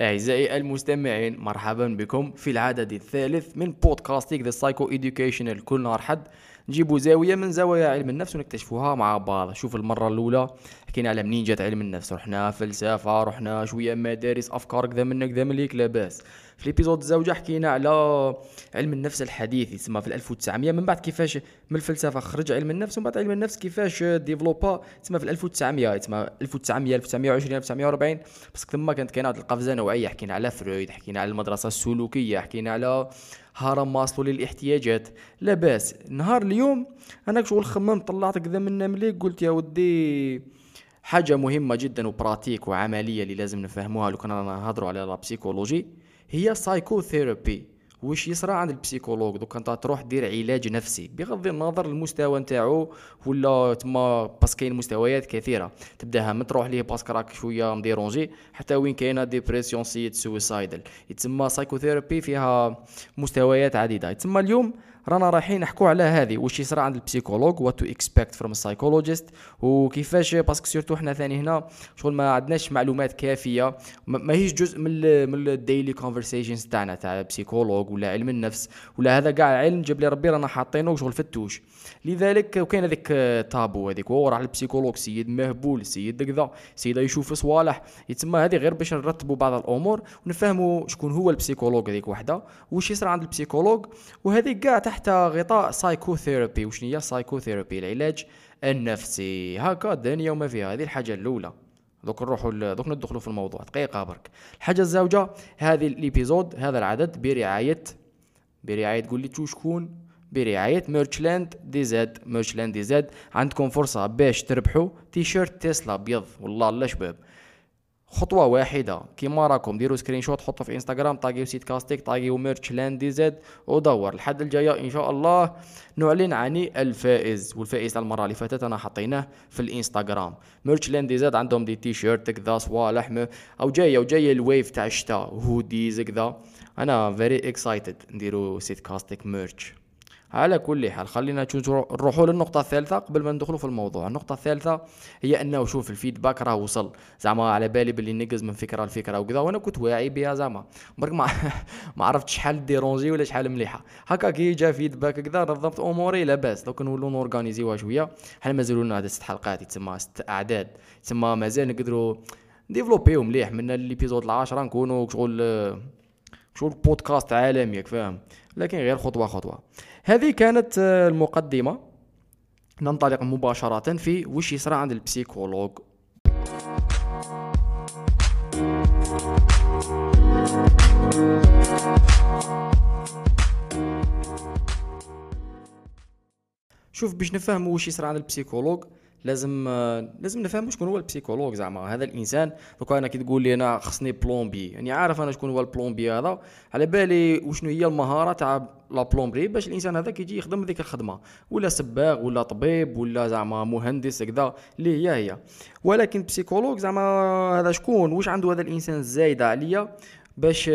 أعزائي المستمعين مرحبا بكم في العدد الثالث من بودكاستيك the psycho educational كل نهار حد نجيبوا زاوية من زوايا علم النفس ونكتشفوها مع بعض. شوف المرة الأولى حكينا على منين جات علم النفس؟ رحنا فلسفة رحنا شوية مدارس أفكار كذا من كذا من ليك لاباس. في ال episode الزوجة حكينا على علم النفس الحديث يسمى في 1900 من بعد كيفاش من الفلسفة خرج علم النفس ومن بعد علم النفس كيفاش développa تسمى في 1900 تسمى 1900 1920 1940 بس ثم كانت كاينة واحد القفزة نوعية حكينا على فرويد حكينا على المدرسة السلوكية حكينا على هرم ماسلو للاحتياجات. لاباس نهار اليوم أنا شغل خممت طلعت كذا من مليك قلت يا ودي حاجة مهمة جدا و pratique وعملية اللي لازم نفهموها لو كنا نهضروا على ال psychologie هي psychotherapy واش يصرى عند ال psychologue دوك انت تروح دير علاج نفسي بغض النظر المستوى نتاعو ولا تما parce que كاين مستويات كثيرة. تبداها من تروح ليه parce que راك شوية م dérangé حتى وين كاينة dépression سيد suicidal يتسمى psychotherapy فيها مستويات عديدة. يتسمى اليوم رانا رايحين نحكوا على هذه واش يصرى عند ال psychologue what to expect from ال psychologist وكيفاش parce que surtout حنا ثاني هنا شغل ما عندناش معلومات كافية ما هيش جزء من من ال daily conversations تاعنا تاع psychologue ولا علم النفس ولا هذا كاع علم جاب لي ربي رانا حاطينه شغل فتوش. لذلك وكاين هذيك تابو هذيك هو راح ال psychologue سيد مهبول سيد كذا سيد يشوف صوالح. يتسمى هذه غير باش نرتبوا بعض الأمور ونفهموا شكون هو ال psychologue هذيك وحده واش يصير عند ال psychologue وهذه كاع تحت غطاء psychotherapy وشنو هي psychotherapy العلاج النفسي. هكا الدنيا وما فيها. هذه الحاجة الأولى. دوك نروحوا دوك ندخلوا في الموضوع. دقيقة برك. الحاجة الزوجة هذه ال episode هذا العدد برعايه برعاية تقول لي شكون؟ برعاية Merchland DZ Merchland DZ عندكم فرصة باش تربحوا تيشيرت تسلا أبيض. والله لا شباب. خطوة واحدة. كيما راكم ديروا screenshot حطوا في انستغرام طاقيو سيت كاستيك طاقيو Merchland DZ ودور. الحد الجاية إن شاء الله نعلن عن الفائز والفائز المرة اللي فاتت أنا حطيناه في الإنستغرام. Merchland DZ عندهم des t-shirts كذا صوالح أو جاية وجاية ال wave تاع الشتاء hoodies كذا. أنا very excited نديرو ست كاستيك ميرش على كل حال خلينا نروحوا للنقطة الثالثة قبل ما ندخلوا في الموضوع. النقطة الثالثة هي أنه شوف ال feedback راه وصل. زعما على بالي باللي نقز من فكرة لفكرة وكذا وأنا كنت واعي بها زعما. برك ما ما عرفت شحال dérangé ولا شحال مليحة. هكا كي جا feedback كذا نظمت أموري لاباس دوك نولوا نorganisiوها شوية. حنا مازالوا لنا ست حلقات يتسمى ست أعداد. تسمى مازال نقدروا développiو مليح. من ال épisode العاشرة نكونوا شغل شغل بودكاست عالمي فاهم لكن غير خطوة خطوة. هذه كانت آه، المقدمة. ننطلق مباشرة في وش يصرى عند ال psychologue. شوف باش نفهم وش يصرى عند ال psychologue لازم لازم نفهم شكون هو ال psychologue زعما. هذا الإنسان دوكا أنا كي تقول لي أنا خصني plombier يعني عارف أنا شكون هو ال plombier هذا. على بالي وشنو هي المهارة تاع la plomberie باش الإنسان هذا كيجي يخدم ديك الخدمة. ولا سباغ ولا طبيب ولا زعما مهندس كذا اللي هي هي. ولكن psychologue زعما هذا شكون؟ واش عنده هذا الإنسان زايده عليا باش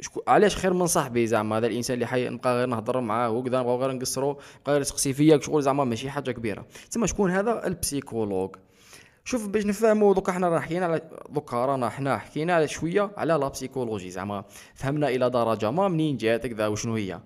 شكو علاش خير من صاحبي زعما؟ هذا الإنسان اللي جاي نبقى غير نهضر معاه وكذا نبقى غير نقصرو نبقى غير يسقسي فيا شغل زعما ماشي حاجة كبيرة. تسمى شكون هذا؟ ال psychologue. شوف باش نفهموا دوكا حنا راه حكينا على دوكا رانا حنا حكينا على شوية على la psychologie زعما. فهمنا إلى درجة ما منين جات كذا وشنو هي.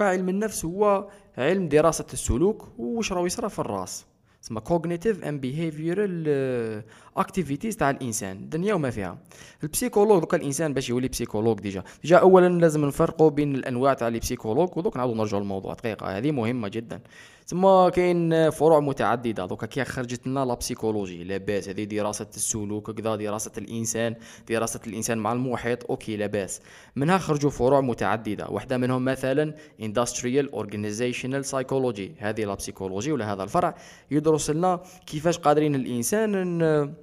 علم النفس هو علم دراسة السلوك وش راه يصرى في الرأس. تسمى cognitive and behavioral activities تاع الإنسان. الدنيا وما فيها. ال psychologue دوكا الإنسان باش يولي psychologue déjà. déjà اولا لازم نفرقوا بين الأنواع تاع les psychologues ودوك نعاودو نرجعوا للموضوع. دقيقة هذه مهمة جدا. تما كاين فروع متعددة. دوكا كي خرجت لنا la psychologie لاباس هذه دراسة السلوك كذا دراسة الإنسان دراسة الإنسان مع المحيط. okay لاباس منها خرجوا فروع متعددة. واحدة منهم مثلا industrial organizational psychology. هذه la psychologie ولا هذا الفرع. يدرس لنا كيفاش قادرين الإنسان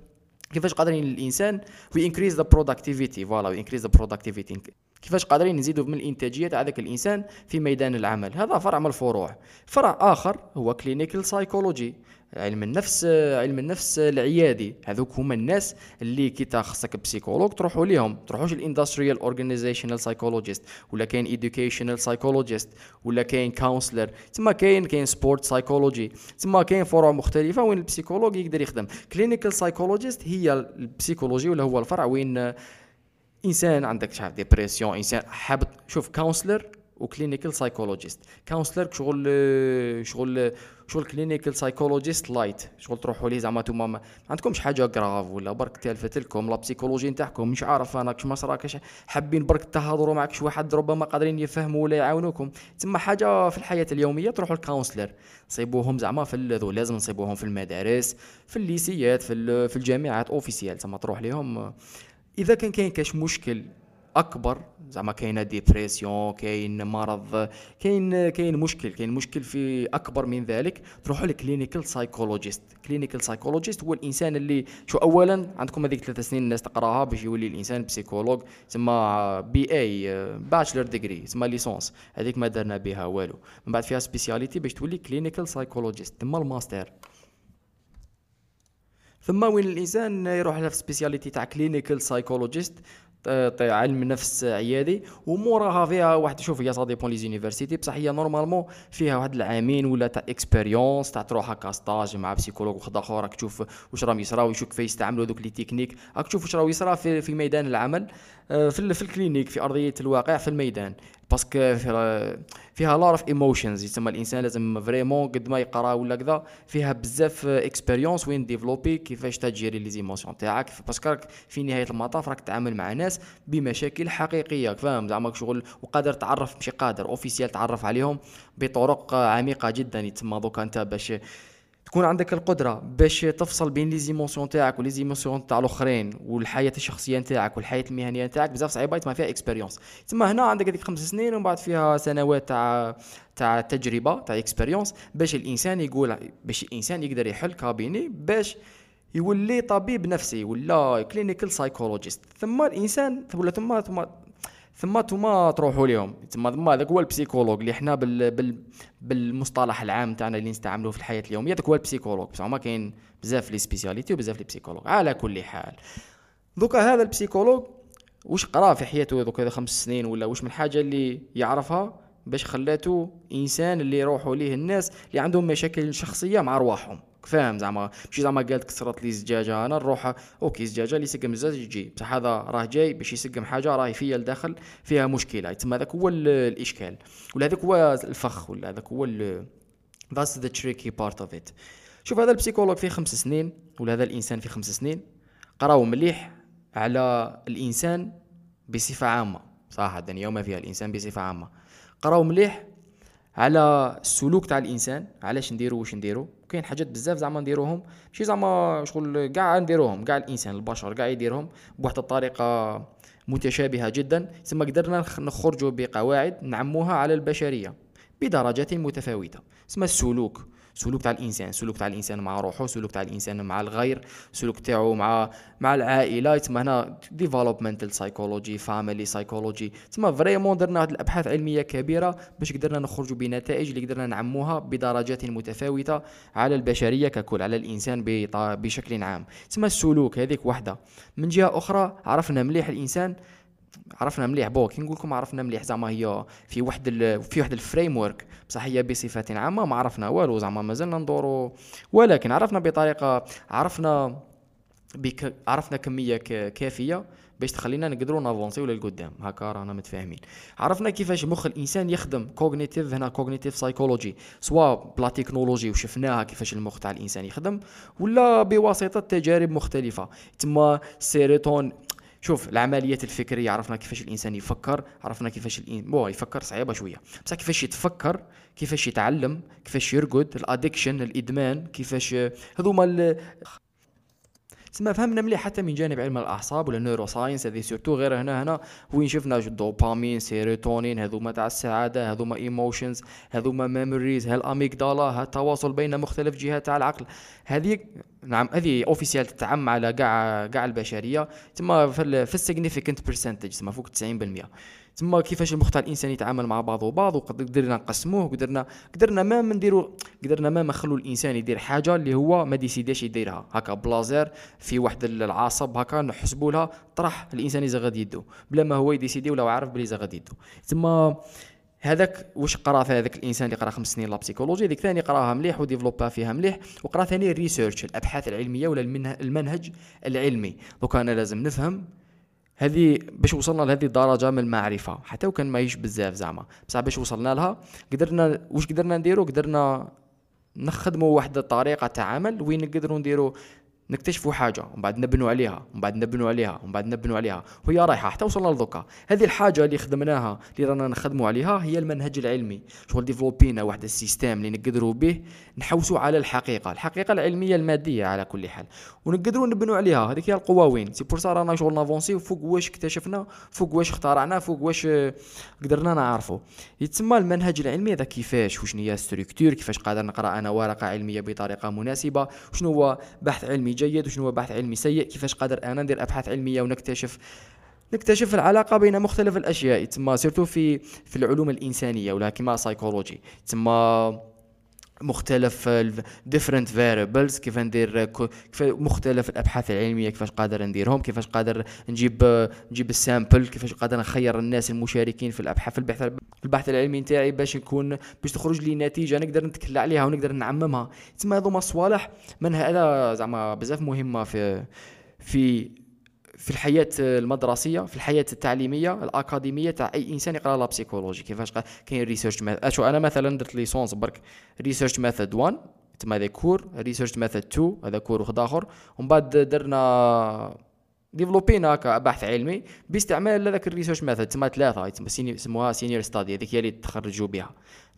كيفاش قادرين الإنسان we increase the productivity voilà we increase the productivity كيفاش قادرين نزيدوا من الإنتاجية تاع ذاك الإنسان في ميدان العمل. هذا فرع من الفروع. فرع آخر هو clinical psychology علم النفس علم النفس العيادي. هذوك هما الناس اللي كي تخصك psychologue تروحوا ليهم. تروحوش ال industrial organizational psychologist ولا كاين educational psychologist ولا كاين counselor تما كاين كاين sport psychology تما كاين فروع مختلفة وين ال psychologue يقدر يخدم. clinical psychologist هي ال psychologie ولا هو الفرع وين إنسان عندك شحال dépression إنسان حابط شوف counselor و clinical psychologist counselor شغل شغل شغل clinical psychologist light شغل تروحوا ليه زعما نتوما ما عندكمش حاجة grave ولا برك تالفت لكم la psychologie نتاعكم مش عارف أنا كش ما صراكش حابين برك تهضروا معك واحد ربما قادرين يفهموا ولا يعاونوكم. تما حاجة في الحياة اليومية تروحوا ال counselor صيبوهم زعما في ذو لازم نصيبوهم في المدارس في ال lycéeات في في الجامعات officiel تما تروح لهم إذا كان كاين كاش مشكل أكبر زعما كاينة dépression كاين مرض كاين كاين مشكل كاين مشكل في أكبر من ذلك تروحوا ل clinical psychologist clinical psychologist هو الإنسان اللي شو اولا عندكم هذيك ثلاث سنين الناس تقرأها باش يولي الإنسان psychologue تسمى BA bachelor degree تسمى licence هذيك ما درنا بها والو. من بعد فيها spécialité باش تولي clinical psychologist تما الماستر. ثم وين الإنسان يروح في spécialité تاع clinical psychologist علم نفس عيادي وموراها فيها واحد شوف هي ça dépend les universités بصح هي normalement فيها واحد العامين ولا تاع expérience تاع تروح هكا stage مع psychologue واحد آخر راك تشوف واش راهم يصراو ويشوف كيف يستعملوا دوك les techniques راك تشوف واش راهو يصرا في, في ميدان العمل. في, في ال clinique في أرضية الواقع في الميدان. parce que فيها لار of emotions يسمى الإنسان لازم vraiment قد ما يقرأ ولا كذا. فيها بزاف expérience وين développer كيفاش تgérer les émotions تاعك. parce que في نهاية المطاف راك تتعامل مع ناس بمشاكل حقيقية فاهم؟ زعما شغل وقادر تعرف ماشي قادر officiel تعرف عليهم بطرق عميقة جدا يتسمى دوكا أنت باش تكون عندك القدرة باش تفصل بين les émotions تاعك و les émotions تاع الأخرين والحياة الشخصية تاعك والحياة المهنية تاعك بزاف صعيبة ما فيها expérience تما هنا عندك هذيك خمس سنين ومن بعد فيها سنوات تاع تاع تجربة تاع expérience باش الإنسان يقول باش الإنسان يقدر يحل cabinet باش يولي طبيب نفسي ولا clinical psychologist ثم الإنسان ولا ثم ثم ثم توما تروحوا لهم ثم ثم هذاك هو ال psychologue اللي حنا بال بال بالمصطلح العام تاعنا اللي نستعملوه في الحياة اليومية هذاك هو ال psychologue. بصح ما كاين بزاف les spécialités وبزاف les psychologues. على كل حال. دوكا هذا ال psychologue واش قرا في حياته دوكا خمس سنين ولا واش من الحاجة اللي يعرفها باش خلاته إنسان اللي يروحوا ليه الناس اللي عندهم مشاكل شخصية مع ارواحهم فاهم زعما ماشي زعما قالت كسرت لي زجاجة أنا نروح OK زجاجة اللي يسقم الزجاج يجي بصح هذا راه جاي باش يسقم حاجة راهي فيا لداخل فيها مشكلة. تما هذاك هو الإشكال ولا هذاك هو الفخ ولا هذاك هو that's the tricky part of it شوف هذا ال psychologue في خمس سنين ولا هذا الإنسان في خمس سنين قراو مليح على الإنسان بصفة عامة. صراحة الدنيا وما فيها الإنسان بصفة عامة. قراو مليح على السلوك تاع الإنسان علاش نديرو واش نديرو؟ كاين حاجات بزاف زعما نديروهم. ماشي زعما شغل كاع نديروهم كاع الإنسان البشر كاع يديرهم بواحد الطريقة متشابهة جدا. ثم قدرنا نخرجوا بقواعد نعموها على البشرية بدرجات متفاوتة. اسمها السلوك. سلوك تاع الإنسان سلوك تاع الإنسان مع روحه سلوك تاع الإنسان مع الغير سلوك تاعو مع مع العائلة. تما هنا developmental psychology family psychology تما vraiment درنا هاد الأبحاث علمية كبيرة باش قدرنا نخرجوا بنتائج اللي قدرنا نعموها بدرجات متفاوتة على البشرية ككل على الإنسان بشكل عام. تما السلوك هذيك وحدة. من جهة أخرى عرفنا مليح الإنسان عرفنا مليح. bon كي نقول لكم عرفنا مليح زعما هي في واحد في واحد ال framework بصح هي بصفة عامة ما عرفنا والو زعما مازلنا ندورو. ولكن عرفنا بطريقة عرفنا بك عرفنا كمية كافية باش تخلينا نقدروا نافونسيو للقدام. هكا رانا متفاهمين. عرفنا كيفاش مخ الإنسان يخدم cognitive هنا cognitive psychology سواء بلا تكنولوجي وشفناها كيفاش المخ تاع الإنسان يخدم ولا بواسطة تجارب مختلفة. تما surtout شوف العمليات الفكرية عرفنا كيفاش الإنسان يفكر عرفنا كيفاش الإن... bon يفكر صعيبة شوية. بصح كيفاش يتفكر كيفاش يتعلم كيفاش يرقد ال addiction الإدمان كيفاش هذوما تسمى فهمنا مليح حتى من جانب علم الأعصاب ولا neuroscience هذه surtout غير هنا هنا وين شفنا دوبامين سيروتونين هذوما تاع السعادة هذوما emotions هذوما memories هال amygdala هالتواصل بين مختلف جهات تاع العقل. هذه نعم هذه official تتعم على كاع كاع البشرية تما في ال significant percentage تما فوق 90% تما كيفاش المخ تاع الإنسان يتعامل مع بعضه بعض وقدرنا نقسموه قدرنا قدرنا ما نديروا قدرنا ما نخلو الإنسان يدير حاجة اللي هو ما ديسيديش يديرها. هكا بلازير في واحد العصب هكا نحسبوا لها طرح الإنسان يزغد يدو. بلا ما هو يديسيدي ولا عارف بلي زغد يدو. تما هذاك واش قرا في هذاك الإنسان اللي قرا خمس سنين la psychologie هذيك ثاني قراها مليح وديفلوبا فيها مليح وقرا ثاني ال research الأبحاث العلمية ولا المنهج العلمي. دوك أنا لازم نفهم هذه باش وصلنا لهذه الدرجة من المعرفة حتى وكان ماهيش بزاف زعما. بصح باش وصلنا لها قدرنا واش قدرنا نديرو؟ قدرنا نخدموا واحد الطريقة تاع عمل وين نقدروا نديروا نكتشفوا حاجة ومن بعد نبنوا عليها ومن بعد نبنوا عليها ومن بعد نبنوا عليها. وهي رايحة حتى وصلنا لذوكا هذه الحاجة اللي خدمناها اللي رانا نخدموا عليها هي المنهج العلمي. شغل ديفلوبينا واحد ال système اللي نقدروا به نحوسوا على الحقيقة. الحقيقة العلمية المادية على كل حال. ونقدروا نبنوا عليها. هذيك هي القوانين c'est pour ça رانا شغل نافونسي فوق واش اكتشفنا فوق واش اخترعنا فوق واش قدرنا نعرفوا يتسمى المنهج العلمي هذا كيفاش وشنو هي structure كيفاش قادر نقرأ أنا ورقة علمية بطريقة مناسبة وشنو هو بحث علمي جيد وشنو هو بحث علمي سيء كيفاش قادر أنا ندير أبحاث علمية ونكتشف نكتشف العلاقة بين مختلف الأشياء. تسمى surtout في في العلوم الإنسانية ولا كما سايكولوجي تسمى مختلف different variables كيف ندير كيف مختلف الأبحاث العلمية كيفاش قادر نديرهم كيفاش قادر نجيب نجيب ال sample كيفاش قادر نخير الناس المشاركين في الأبحاث في البحث البحث العلمي نتاعي باش نكون باش تخرج لي نتيجة نقدر نتكل عليها ونقدر نعممها. تسمى هذوما الصوالح من هذا زعما بزاف مهمه في في في الحياة المدرسية في الحياة التعليمية الأكاديمية تاع أي إنسان يقرأ la psychologie كيفاش كاين research شو أنا مثلا درت licence برك. research method 1 تما هذا cours research method 2 هذا cours واحد آخر. ومن بعد درنا ديفلوبينا كبحث علمي باستعمال هذاك ال research method تما ثلاثة. يسموها senior study هذيك هي اللي تخرجوا بها.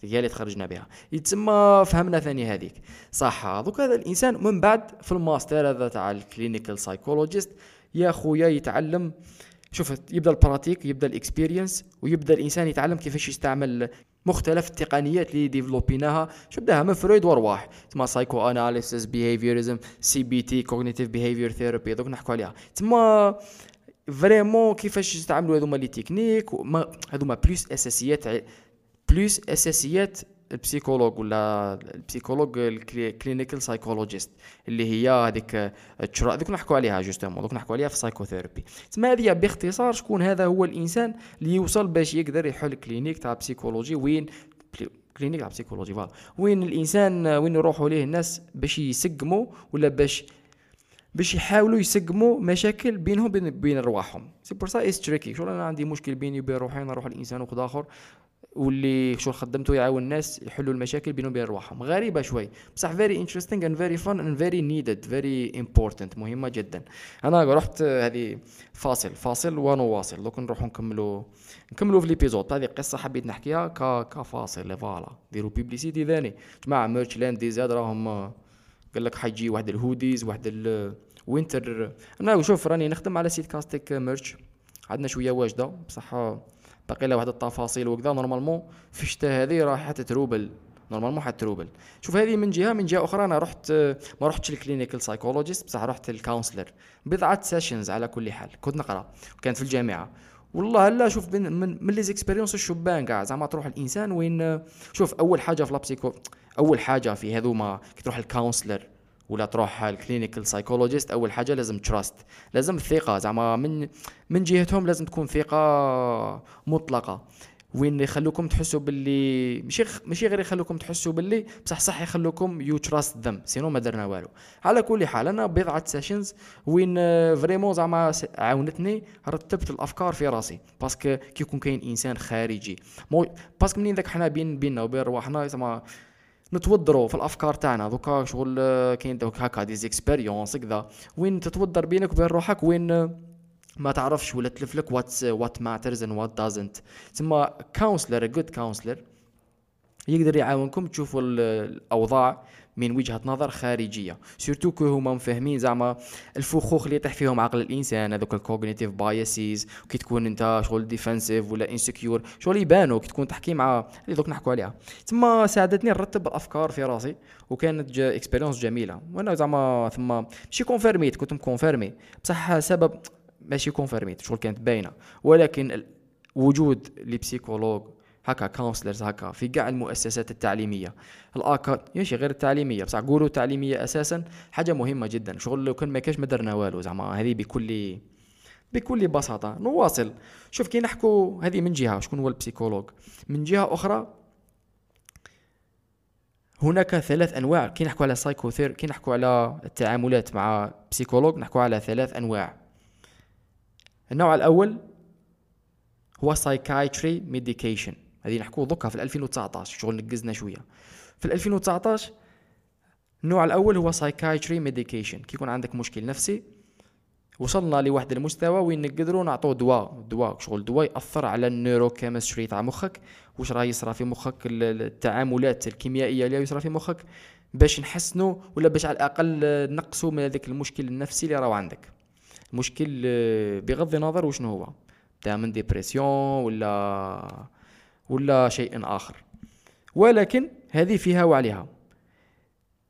هي اللي تخرجنا بها. يتسمى فهمنا ثاني هذيك. صح. دوك هذا الإنسان من بعد في الماستر هذا تاع ال clinical psychologist يا خويا يتعلم. شوف يبدأ ال pratique يبدأ ال experience ويبدأ الإنسان يتعلم كيفاش يستعمل مختلف التقنيات اللي ديفلوبيناها. شو بداها من فرويد ورواح تما psychoanalysis behaviorism CBT cognitive behavior therapy دوك نحكوا عليها. تما vraiment كيفاش يستعملوا هذوما les techniques هذوما plus أساسيات plus أساسيات ال psychologue ولا ال psychologue ال clinical psychologist اللي هي هذيك هذيك نحكوا عليها justement دوك نحكوا عليها في ال psychotherapy تسمى هذه باختصار شكون هذا هو الإنسان اللي يوصل باش يقدر يحل clinique تاع psychologie وين clinique تاع psychologie voilà وين الإنسان وين يروحوا ليه الناس باش يسقموا ولا باش باش يحاولوا يسقموا مشاكل بينهم بين بين رواحهم. c'est pour ça it's tricky شغل أنا عندي مشكل بيني وبين روحي نروح الانسان واحد آخر. واللي شو خدمته يعاون الناس يحلوا المشاكل بينهم وبين رواحهم غريبة شوي. بصح very interesting and very fun and very needed very important مهمة جدا. أنا رحت هذه فاصل. فاصل ونواصل. دوك نروحوا نكملوا نكملوا في l'épisode هذه قصة حبيت نحكيها ك كفاصل. voilà. ديروا publicité ثاني. جماعة Merch Land DZ راهم قال لك حيجي واحد ال hoodies واحد ال winter أنا شوف راني نخدم على site كاستيك merch عندنا شوية واجدة. بصح باقي لها واحد التفاصيل وكذا normalement في الشتاء هذه راح حتتروبل normalement حتروبل شوف هذه من جهة من جهة أخرى أنا رحت ما رحتش ال clinical psychologist بصح رحت ال counselor بضعة sessions على كل حال. كنت نقرأ. كانت في الجامعة. والله لا شوف من من, من les expériences الشبان كاع زعما تروح الإنسان وين شوف أول حاجة في la psycho أول حاجة في هذوما كي تروح ال counselor ولا تروح ال clinical psychologist أول حاجة لازم trust لازم الثقة زعما من من جهتهم لازم تكون ثقة مطلقة. وين يخلوكم تحسوا باللي ماشي ماشي غير يخلوكم تحسوا باللي بصح صح يخلوكم you trust them sinon ما درنا والو. على كل حال أنا بضعة sessions وين vraiment زعما عاونتني رتبت الأفكار في راسي. parce que كي يكون كاين إنسان خارجي. parce que منين ذاك حنا بين بيننا وبين رواحنا زعما نتوضروا في الأفكار تاعنا. donc شغل آه، كاين دوك هكا des expériences كذا وين تتوضر بينك وبين روحك؟ وين آه، ما تعرفش ولا تلف لك what what matters and what doesn't تسمى counselor good counselor يقدر يعاونكم تشوفوا الأوضاع. من وجهة نظر خارجية. surtout que هما مفهمين زعما الفخاخ اللي يطيح فيهم عقل الإنسان هذوك ال cognitive biases كي تكون أنت شغل defensive ولا insecure شغل يبانوا كي تكون تحكي مع اللي دوك نحكوا عليها. تما ساعدتني نرتب الافكار في راسي وكانت expérience جميلة. وأنا زعما ثم ماشي confirmit كنت م confirmé بصح سبب ماشي confirmit شغل كانت باينة. ولكن وجود les psychologues هكا counselors هكا في كاع المؤسسات التعليمية. الاكا ماشي غير التعليمية بصح قولوا التعليميه أساسا حاجة مهمة جدا. شغل لو كان ما كاش ما درنا والو زعما هذه بكل بكل بساطة. نواصل. شوف كي نحكوا هذه من جهة شكون هو ال psychologue؟ من جهة أخرى هناك ثلاث أنواع. كي نحكوا على psychother كي نحكوا على التعاملات مع psychologue نحكوا على ثلاث أنواع. النوع الأول هو psychiatry medication هذه نحكوا donc في 2019 شغل نقزنا شوية. في 2019 النوع الأول هو psychiatry medication كي يكون عندك مشكل نفسي وصلنا لواحد المستوى وين نقدروا نعطوا دواء. دواء شغل دواء يأثر على ال neurochemistry تاع مخك واش راه يصرى في مخك التعاملات الكيميائية اللي يصرى في مخك باش نحسنوا ولا باش على الأقل نقصوا من هذاك المشكل النفسي اللي راهو عندك. مشكل بغض النظر وشنو هو. تاع من dépression ولا ولا شيء آخر. ولكن هذه فيها وعليها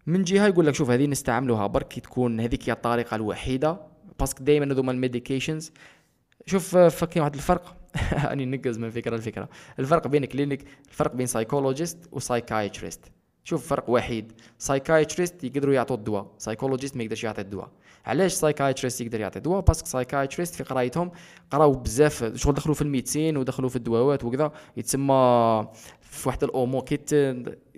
من جهة يقول لك شوف هذه نستعملوها برك تكون هذيك هي الطريقة الوحيدة parce que دائما هذوما ال medications. شوف فكي واحد الفرق. أني نقز من فكرة لفكرة. الفرق بين clinic الفرق بين psychologist و psychiatrist شوف فرق وحيد. psychiatrist يقدروا يعطوا الدواء psychologist ما يقدرش يعطي الدواء. علاش psychiatrist يقدر يعطي دواء؟ parce que psychiatrist في قرايتهم قراو بزاف شغل دخلوا في ال médecine ودخلوا في الدواوات وكذا يتسمى في واحد الأمور كي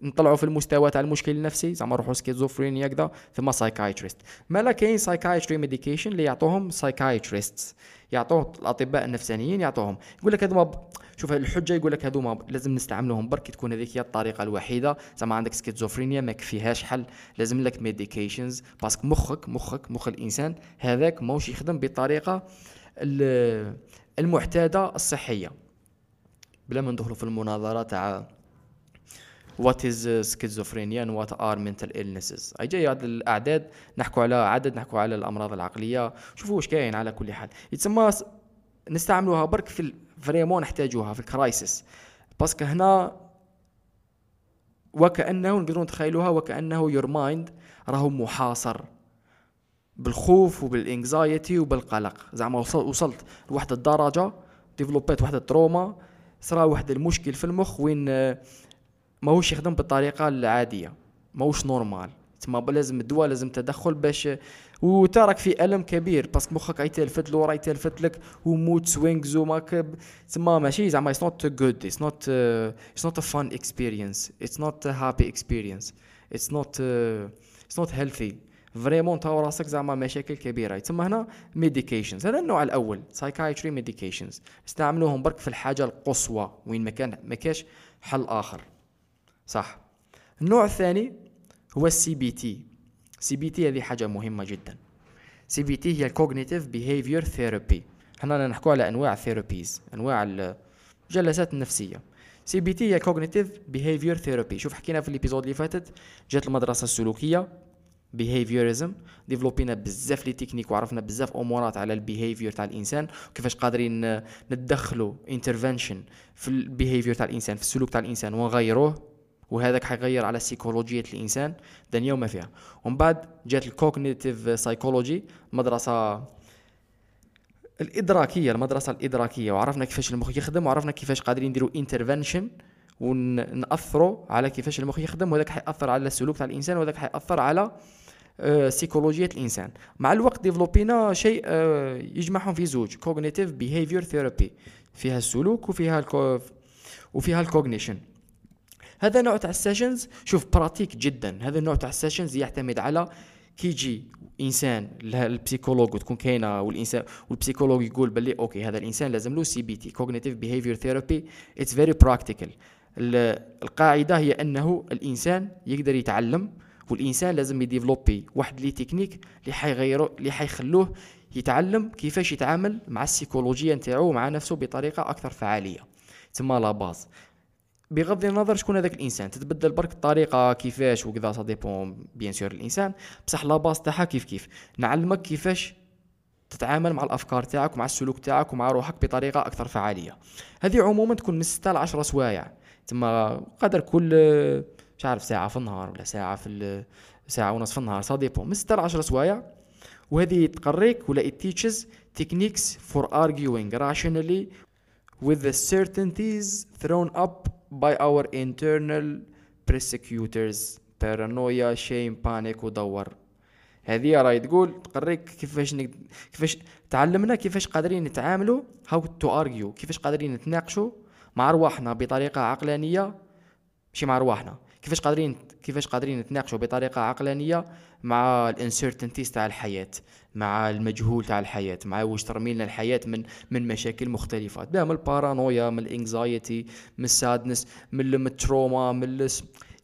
نطلعوا في المستوى تاع المشكل النفسي زعما نروحوا سكيزوفرينيا كذا ثم psychiatrist مالا كاين psychiatry medication اللي يعطوهم psychiatrist يعطوه الأطباء النفسانيين يعطوهم. يقول لك هذوما شوف الحجة يقول لك هذوما لازم نستعملوهم برك تكون هذيك هي الطريقة الوحيدة. زعما عندك سكيزوفرينيا ما كفيهاش حل. لازم لك medications parce que مخك مخك مخ الإنسان هذاك ماهوش يخدم بالطريقة المعتادة الصحية. بلا ما ندخلوا في المناظرة تاع what is schizophrenia and what are mental illnesses. أي جاي هاد الأعداد نحكوا على عدد نحكوا على الأمراض العقلية. شوفوا واش كاين على كل حال. يتسمى نستعملوها برك في vraiment نحتاجوها في ال crisis parce que هنا وكأنه نقدروا نتخيلوها وكأنه your mind راهو محاصر بالخوف وبال anxiety وبالقلق. زعما وصلت لواحد الدرجة développit واحد ال trauma صرا واحد المشكل في المخ وين ماهوش يخدم بالطريقة العادية ماهوش normal. تما لازم الدواء لازم تدخل باش وتراك في ألم كبير parce que مخك يتلفت له راه يتلفت لك و mood swings وما تما ماشي زعما it's not good it's not it's not a fun experience it's not happy experience it's not it's not healthy vraiment تاو راسك زعما مشاكل كبيرة. تما هنا medications هذا النوع الأول psychiatry medications استعملوهم برك في الحاجة القصوى وين ما كان ما كاش حل آخر. صح. النوع الثاني هو ال CBT CBT هذه حاجة مهمة جدا. CBT هي ال cognitive behavior therapy إحنا نحكوا على أنواع ال therapies أنواع الجلسات النفسية. CBT هي cognitive behavior therapy شوف حكينا في ال épisode اللي فاتت جات المدرسة السلوكية behaviorism développina بزاف les techniques وعرفنا بزاف أمورات على ال behavior تاع الإنسان وكيفاش قادرين ندخلوا intervention في ال behavior تاع الإنسان في السلوك تاع الإنسان ونغيروه وهذاك حيغير على سيكولوجية الإنسان دنيا وما فيها. ومن بعد جات ال cognitive psychology مدرسة الإدراكية المدرسة الإدراكية. وعرفنا كيفاش المخ يخدم وعرفنا كيفاش قادرين نديروا intervention ونأثروا على كيفاش المخ يخدم. وهذاك حيأثر على السلوك تاع الإنسان وهذاك حيأثر على آه، سيكولوجية الإنسان. مع الوقت développينا شيء آه، يجمعهم في زوج cognitive behavior therapy فيها السلوك وفيها الكو وفيها ال cognition هذا نوع تاع ال sessions شوف pratique جدا. هذا النوع تاع ال sessions يعتمد على كي يجي إنسان ال psychologue وتكون كاينة والانسان وال psychologue يقول باللي okay هذا الإنسان لازم له CBT cognitive behavior therapy it's very practical القاعدة هي أنه الإنسان يقدر يتعلم والإنسان لازم يdéveloppي واحد les techniques اللي حيغيروا اللي حيخلوه يتعلم كيفاش يتعامل مع السيكولوجيا نتاعو ومع نفسه بطريقة أكثر فعالية. تسمى la base بغض النظر شكون هذاك الإنسان تتبدل برك الطريقة كيفاش وكذا ça dépend bien sûr الإنسان. بصح la base تاعها كيف كيف. نعلمك كيفاش تتعامل مع الأفكار تاعك ومع السلوك تاعك ومع روحك بطريقة أكثر فعالية. هذه عموما تكون من 6 ل 10 سوايع. تما قدر كل مش عارف ساعة في النهار ولا ساعة في ساعة ونص في النهار سا ديبون من 6 ل 10 سوايع. وهذه تقريك ولا it teaches techniques for rationally with the certainties thrown up by our internal persecutors paranoia shame panic ودور. هذه راهي تقول تقريك كيفاش نك... كيفاش تعلمنا كيفاش قادرين نتعاملوا how to argue كيفاش قادرين نتناقشوا مع أرواحنا بطريقة عقلانية. ماشي مع أرواحنا. كيفاش قادرين كيفاش قادرين نتناقشوا بطريقة عقلانية مع ال uncertainties تاع الحياة. مع المجهول تاع الحياة مع واش ترمي لنا الحياة من من مشاكل مختلفه بها من البارانويا من ال anxiety من ال sadness من ال trauma من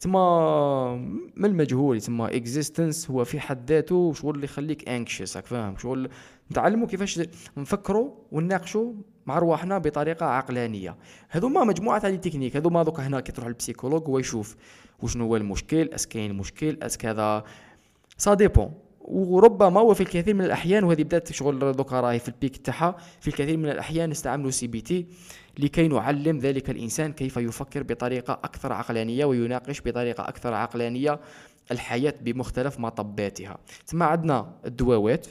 تما من المجهول. تما existence هو في حد ذاته شغل اللي يخليك anxious راك فاهم؟ شغل نتعلموا كيفاش نفكروا ونناقشوا مع رواحنا بطريقة عقلانية. هذوما مجموعة تاع techniques هذوما دوك هنا كي تروح لل psychologue هو يشوف وشنو هو المشكل أس كاين مشكل أس كذا. ça dépend وربما وفي الكثير من الأحيان وهذه بدأت شغل دوكا راهي في ال pic تاعها. في الكثير من الأحيان نستعملوا CBT لكي نعلم ذلك الإنسان كيف يفكر بطريقة أكثر عقلانية ويناقش بطريقة أكثر عقلانية الحياة بمختلف مطباتها. ثم عندنا الدواوات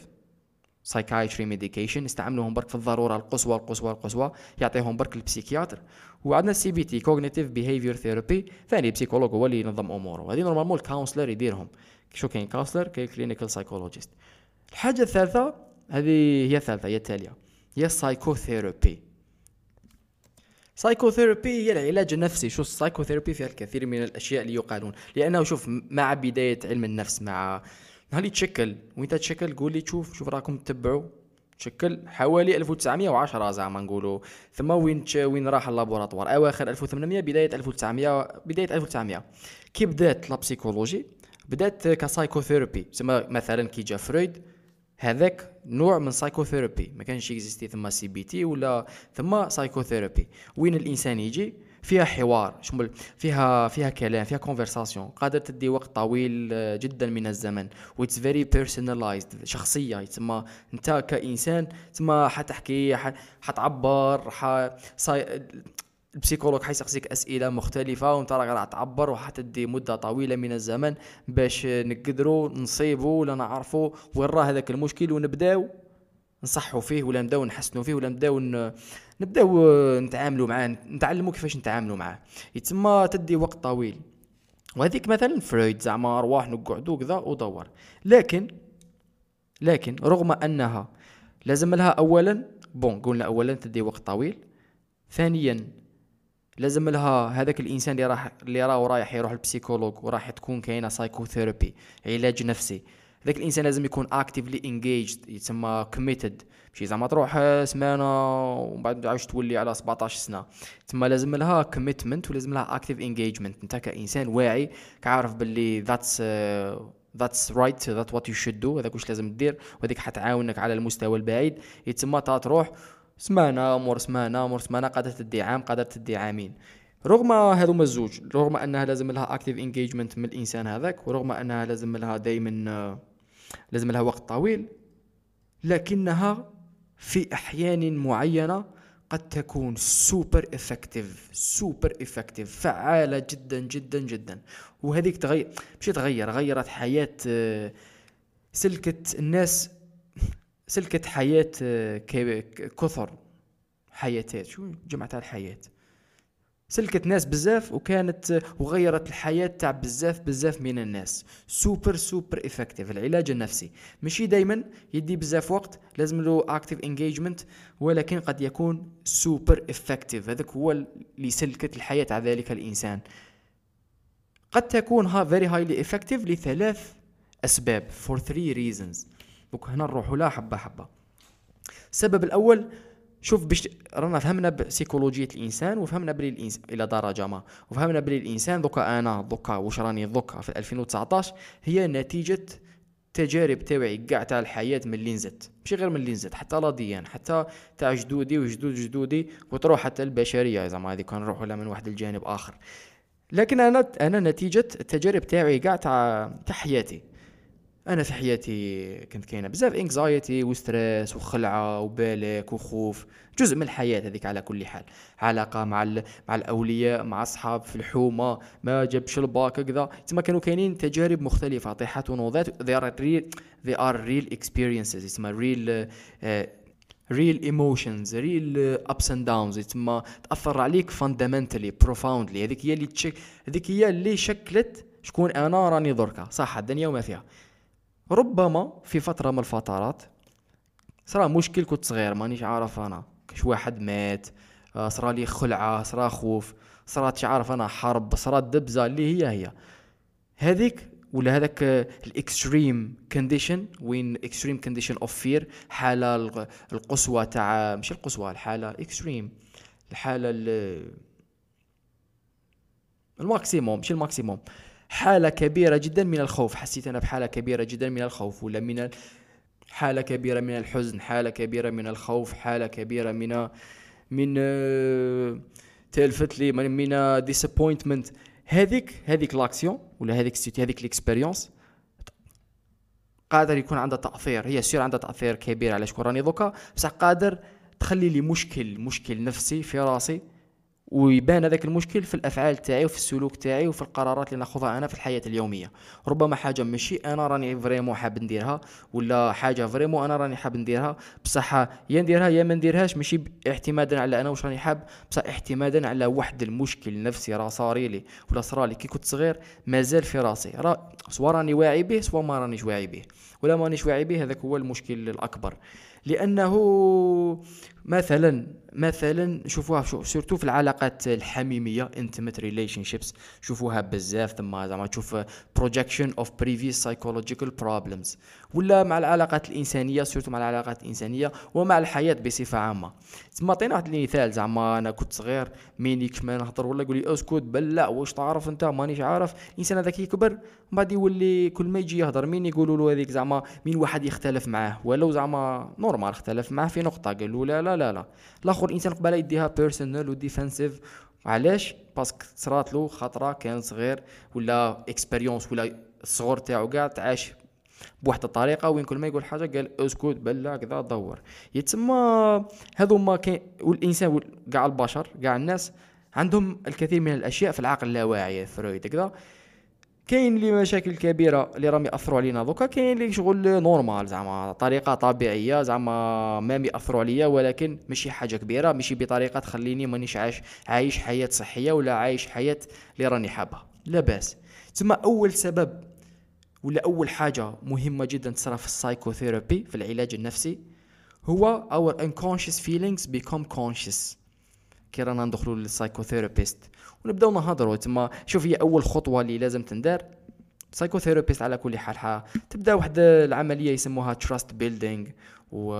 psychiatry medication يستعملوهم برك في الضرورة القصوى القصوى القصوى يعطيهم برك ال psychiatre وعندنا CBT cognitive behavior therapy ثاني psychologue هو اللي ينظم أموره. هذه normalement ال counselor يديرهم. شو كاين counselor كاين clinical psychologist الحاجة الثالثة هذه هي الثالثة هي التالية. هي ال psychotherapy psychotherapy هي العلاج النفسي. شو ال psychotherapy فيها الكثير من الأشياء اللي يقالون. لأنه شوف مع بداية علم النفس مع نهار تشكل وانت تشكل قول لي شوف شوف راكم تتبعوا. تشكل حوالي 1910 زعما نقولوا. ثم وين وين راح ال laboratoire؟ أواخر 1800 بداية 1900 بداية 1900 كي بدأت la psychologie بدأت ك psychotherapy تسمى مثلا كي جا فرويد هذاك نوع من psychotherapy ما كانش يexisti ثم CBT ولا ثم psychotherapy وين الإنسان يجي؟ فيها حوار شمل فيها فيها كلام فيها conversation قادر تدي وقت طويل آه، جدا من الزمن و it's very personalized شخصية تسمى انت كإنسان تسمى حتحكي حتعبر ح ال psychologue حيسقسيك أسئلة مختلفة وأنت راك تعبر وحتدي مدة طويلة من الزمن باش نقدروا نصيبوا ولا نعرفوا وين راه هذاك المشكل ونبداو نصحوا فيه ولا نبداو نحسنوا فيه ولا نبداو نبداو نتعاملوا معاه نتعلموا كيفاش نتعاملوا معاه. يتسمى تدي وقت طويل. وهذيك مثلا فرويد زعما أرواح نقعدوا كذا ودور. لكن لكن رغم أنها لازم لها اولا bon قلنا اولا تدي وقت طويل. ثانيا لازم لها هذاك الإنسان اللي راح اللي راه رايح يروح لل psychologue وراح تكون كاينة psychotherapy علاج نفسي. ذاك الإنسان لازم يكون actively engaged يتسمى committed ماشي زعما تروح سمانة ومن بعد عاود تولي على 17 سنة. تما لازم لها commitment ولازم لها active engagement أنت كإنسان واعي كعارف باللي that's that's right that what you should do هذاك واش لازم دير وهذيك حتعاونك على المستوى البعيد. يتسمى تروح سمانة مور سمانة مور سمانة قادرة تدي عام قادرة تدي عامين رغم هذوما الزوج رغم أنها لازم لها active engagement من الإنسان هذاك ورغم أنها لازم لها دائما لازم لها وقت طويل لكنها في أحيان معينة قد تكون super effective super effective فعالة جدا جدا جدا. وهذيك تغير مش تغير غيرت حياة سلكت الناس سلكت حياة كثر حياتات. شو جمعتها الحياة؟ سلكت ناس بزاف وكانت وغيرت الحياة تاع بزاف بزاف من الناس. super super effective. العلاج النفسي. ماشي دايما يدي بزاف وقت لازم له active engagement ولكن قد يكون super effective. هذاك هو اللي سلكت الحياة تاع ذلك الإنسان. قد تكون ها very highly effective لثلاث أسباب for three reasons. دوك هنا نروحوا لها حبة حبة. السبب الأول شوف باش رانا فهمنا بسيكولوجية الإنسان وفهمنا بلي الانسان إلى درجة ما. وفهمنا بلي الإنسان دوكا أنا دوكا واش راني دوكا في 2019 هي نتيجة تجارب تاوعي كاع تاع الحياة من اللي نزت ماشي غير من اللي نزت حتى لا ديان حتى تاع جدودي وجدود جدودي وتروح حتى البشرية. زعما هذه كان نروحوا لها من واحد الجانب آخر. لكن أنا أنا نتيجة التجارب تاعي كاع تاع حياتي. أنا في حياتي كنت كاينة بزاف انكزايتي وستريس وخلعة وبالك وخوف جزء من الحياة هذيك على كل حال. علاقة مع مع الأولياء مع أصحاب في الحومة ما جابش الباك كذا. تما كانوا كاينين تجارب مختلفة طيحات ونوضات. They are real they are real experiences. تسمى real real emotions real ups and downs تما تأثر عليك fundamentally profoundly هذيك هي اللي تشك هذيك هي اللي شكلت شكون أنا راني دركا صح الدنيا وما فيها. ربما في فترة من الفترات صرا مشكل كنت صغير مانيش عارف أنا كش واحد مات آه، صرالي خلعة صرا خوف صرات شعارف أنا حرب صرات دبزة اللي هي هي. هذيك ولا هذاك ال extreme condition وين extreme condition of fear حالة القصوى تاع مش القصوى الحالة extreme الحالة ال maximum مش ال maximum. حالة كبيرة جدا من الخوف. حسيت أنا بحالة كبيرة جدا من الخوف ولا من حالة كبيرة من الحزن حالة كبيرة من الخوف حالة كبيرة من من آه، تلفت لي من disappointment هذيك هذيك l'action ولا هذيك هذيك ال expérience قادر يكون عندها تأثير. هي sûr عندها تأثير كبير على شكون. راني دوكا بصح قادر تخلي لي مشكل مشكل نفسي في راسي. ويبان هذاك المشكل في الأفعال تاعي وفي السلوك تاعي وفي القرارات اللي ناخذها أنا في الحياة اليومية. ربما حاجة ماشي أنا راني vraiment حاب نديرها ولا حاجة vraiment أنا راني حاب نديرها. بصح يا نديرها يا ما نديرهاش ماشي اعتمادا على أنا واش راني حاب بصح اعتمادا على واحد المشكل نفسي راه صاري لي ولا صرالي كي كنت صغير مازال في راسي. راه soit راني واعي به soit ما رانيش واعي به. ولا مانيش واعي به هذاك هو المشكل الأكبر. لأنه مثلا مثلا شوفوها surtout في العلاقات الحميمية intimate relationships. شوفوها بزاف ثم زعما تشوف projection of previous psychological problems. ولا مع العلاقات الإنسانية surtout مع العلاقات الإنسانية ومع الحياة بصفة عامة. تما عطينا واحد المثال زعما أنا كنت صغير مينيك ما نهضر ولا يقول لي أسكت بلا واش تعرف أنت؟ مانيش عارف. الانسان هذاك يكبر من بعد يولي كل ما يجي يهضر. مين يقولوا له هذيك؟ زعما مين واحد يختلف معاه؟ ولو زعما normal اختلف معاه في نقطة قال له لا لا لا لا الآخر الانسان قبل يديها personal و defensive علاش؟ parce que صرات له خطرة كان صغير ولا expérience ولا الصغر تاعو كاع تعاش بواحد الطريقة. وين كل ما يقول حاجة قال اسكت بلا كذا دور. يتسمى هذو ما كاين والإنسان كاع البشر كاع الناس عندهم الكثير من الأشياء في العقل اللاواعي فرويد كذا. كاين لي مشاكل كبيرة اللي راهم يأثروا علينا. دوكا كاين لي شغل normal زعما طريقة طبيعية زعما ما ياثروا عليا ولكن ماشي حاجة كبيرة ماشي بطريقة تخليني مانيش عايش عايش حياة صحية ولا عايش حياة اللي راني حابها. لا بأس. ثم أول سبب ولا أول حاجة مهمة جدا تصرى في ال psychotherapy في العلاج النفسي هو our unconscious feelings become conscious. كي رانا ندخلوا لل psychotherapist ونبداو نهضروا. تما شوف هي أول خطوة اللي لازم تندار. psychotherapist على كل حال حا تبدأ واحد العملية يسموها trust building و